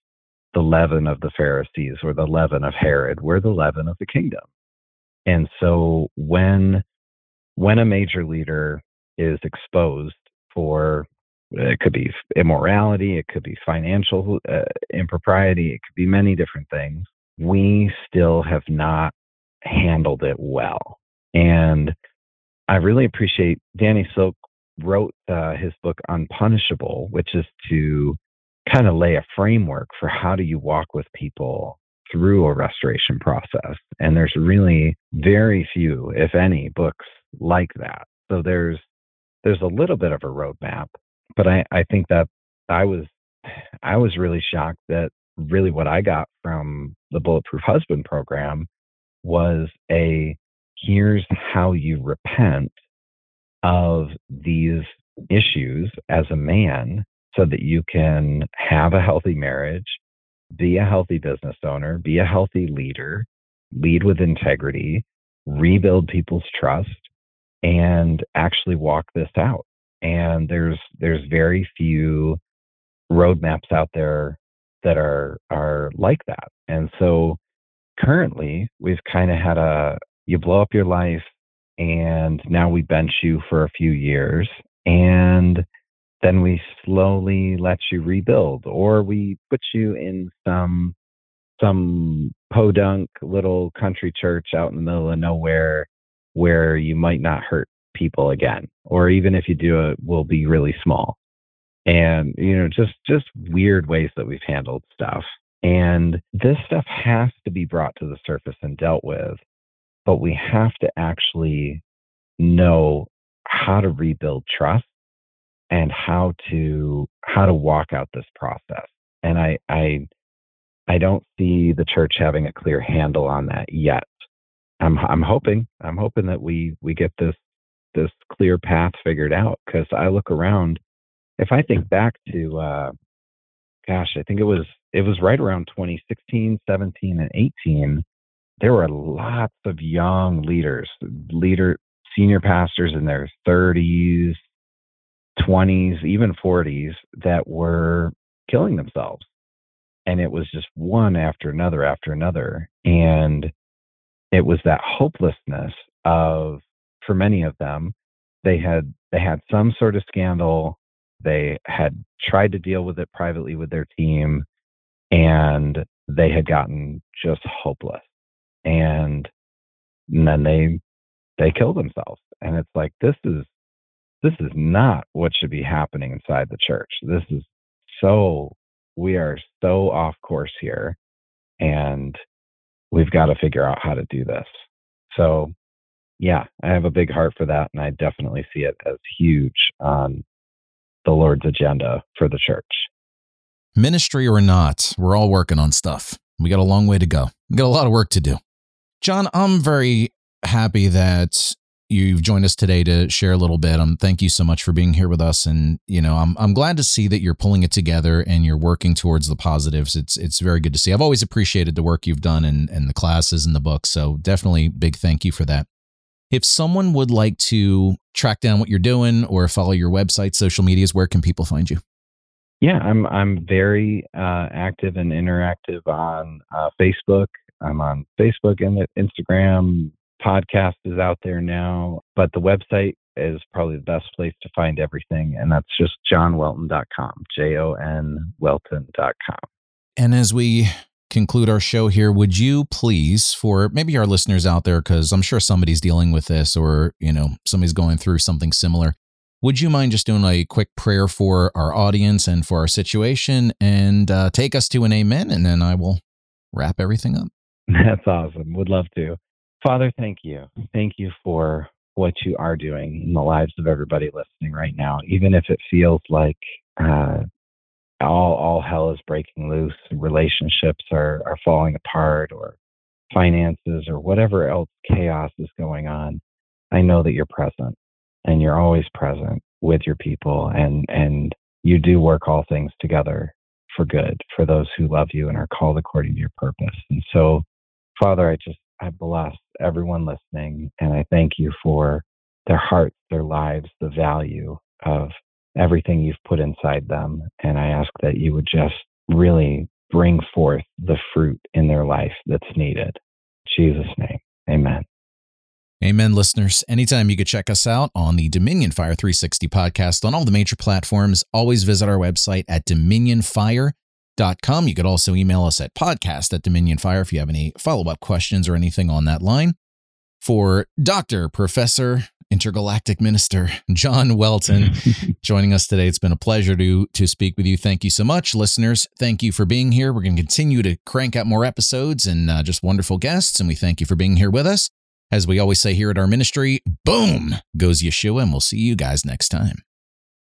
the leaven of the Pharisees or the leaven of Herod. We're the leaven of the kingdom. And so when when a major leader is exposed for it could be immorality, it could be financial uh, impropriety, it could be many different things. We still have not handled it well. And I really appreciate Danny Silk wrote uh, his book Unpunishable, which is to kind of lay a framework for how do you walk with people through a restoration process. And there's really very few, if any, books like that. So there's there's a little bit of a roadmap, but I, I think that I was I was really shocked that really what I got from the Bulletproof Husband program was a here's how you repent of these issues as a man so that you can have a healthy marriage, be a healthy business owner, be a healthy leader, lead with integrity, rebuild people's trust, and actually walk this out. And there's there's very few roadmaps out there that are are like that. And so currently we've kind of had a you blow up your life, and now we bench you for a few years and then we slowly let you rebuild or we put you in some some podunk little country church out in the middle of nowhere where you might not hurt people again or even if you do it will be really small. And you know just just weird ways that we've handled stuff. And this stuff has to be brought to the surface and dealt with but we have to actually know how to rebuild trust and how to how to walk out this process. And i i i don't see the church having a clear handle on that yet. I'm i'm hoping i'm hoping that we we get this this clear path figured out because i look around if i think back to uh gosh i think it was it was right around 2016 17 and 18 there were lots of young leaders leader senior pastors in their 30s 20s, even 40s that were killing themselves. And it was just one after another after another. And it was that hopelessness of, for many of them, they had they had some sort of scandal. They had tried to deal with it privately with their team, and they had gotten just hopeless. And, and then they they killed themselves. And it's like this is this is not what should be happening inside the church. This is so, we are so off course here. And we've got to figure out how to do this. So, yeah, I have a big heart for that. And I definitely see it as huge on the Lord's agenda for the church. Ministry or not, we're all working on stuff. We got a long way to go. We got a lot of work to do. Jon, I'm very happy that you've joined us today to share a little bit. Um, thank you so much for being here with us, and you know, I'm I'm glad to see that you're pulling it together and you're working towards the positives. It's it's very good to see. I've always appreciated the work you've done and and the classes and the books. So definitely big thank you for that. If someone would like to track down what you're doing or follow your website, social medias, where can people find you? Yeah, I'm I'm very uh, active and interactive on uh, Facebook. I'm on Facebook and Instagram, podcast is out there now, but the website is probably the best place to find everything. And that's just jonwelton.com, J O N Welton.com. And as we conclude our show here, would you please, for maybe our listeners out there, because I'm sure somebody's dealing with this or, you know, somebody's going through something similar, would you mind just doing a quick prayer for our audience and for our situation and uh, take us to an amen? And then I will wrap everything up. That's awesome. Would love to. Father, thank you. Thank you for what you are doing in the lives of everybody listening right now, even if it feels like uh, all all hell is breaking loose, relationships are are falling apart, or finances, or whatever else chaos is going on. I know that you're present, and you're always present with your people, and and you do work all things together for good for those who love you and are called according to your purpose. And so, Father, I just I bless everyone listening, and I thank you for their hearts, their lives, the value of everything you've put inside them. And I ask that you would just really bring forth the fruit in their life that's needed. In Jesus' name, amen. Amen, listeners. Anytime you could check us out on the Dominion Fire 360 podcast on all the major platforms, always visit our website at dominionfire.com com. You could also email us at podcast at dominionfire if you have any follow up questions or anything on that line. For Dr. Professor Intergalactic Minister Jon Welton joining us today. It's been a pleasure to to speak with you. Thank you so much, listeners. Thank you for being here. We're going to continue to crank out more episodes and uh, just wonderful guests, and we thank you for being here with us. As we always say here at our ministry, boom goes Yeshua, and we'll see you guys next time.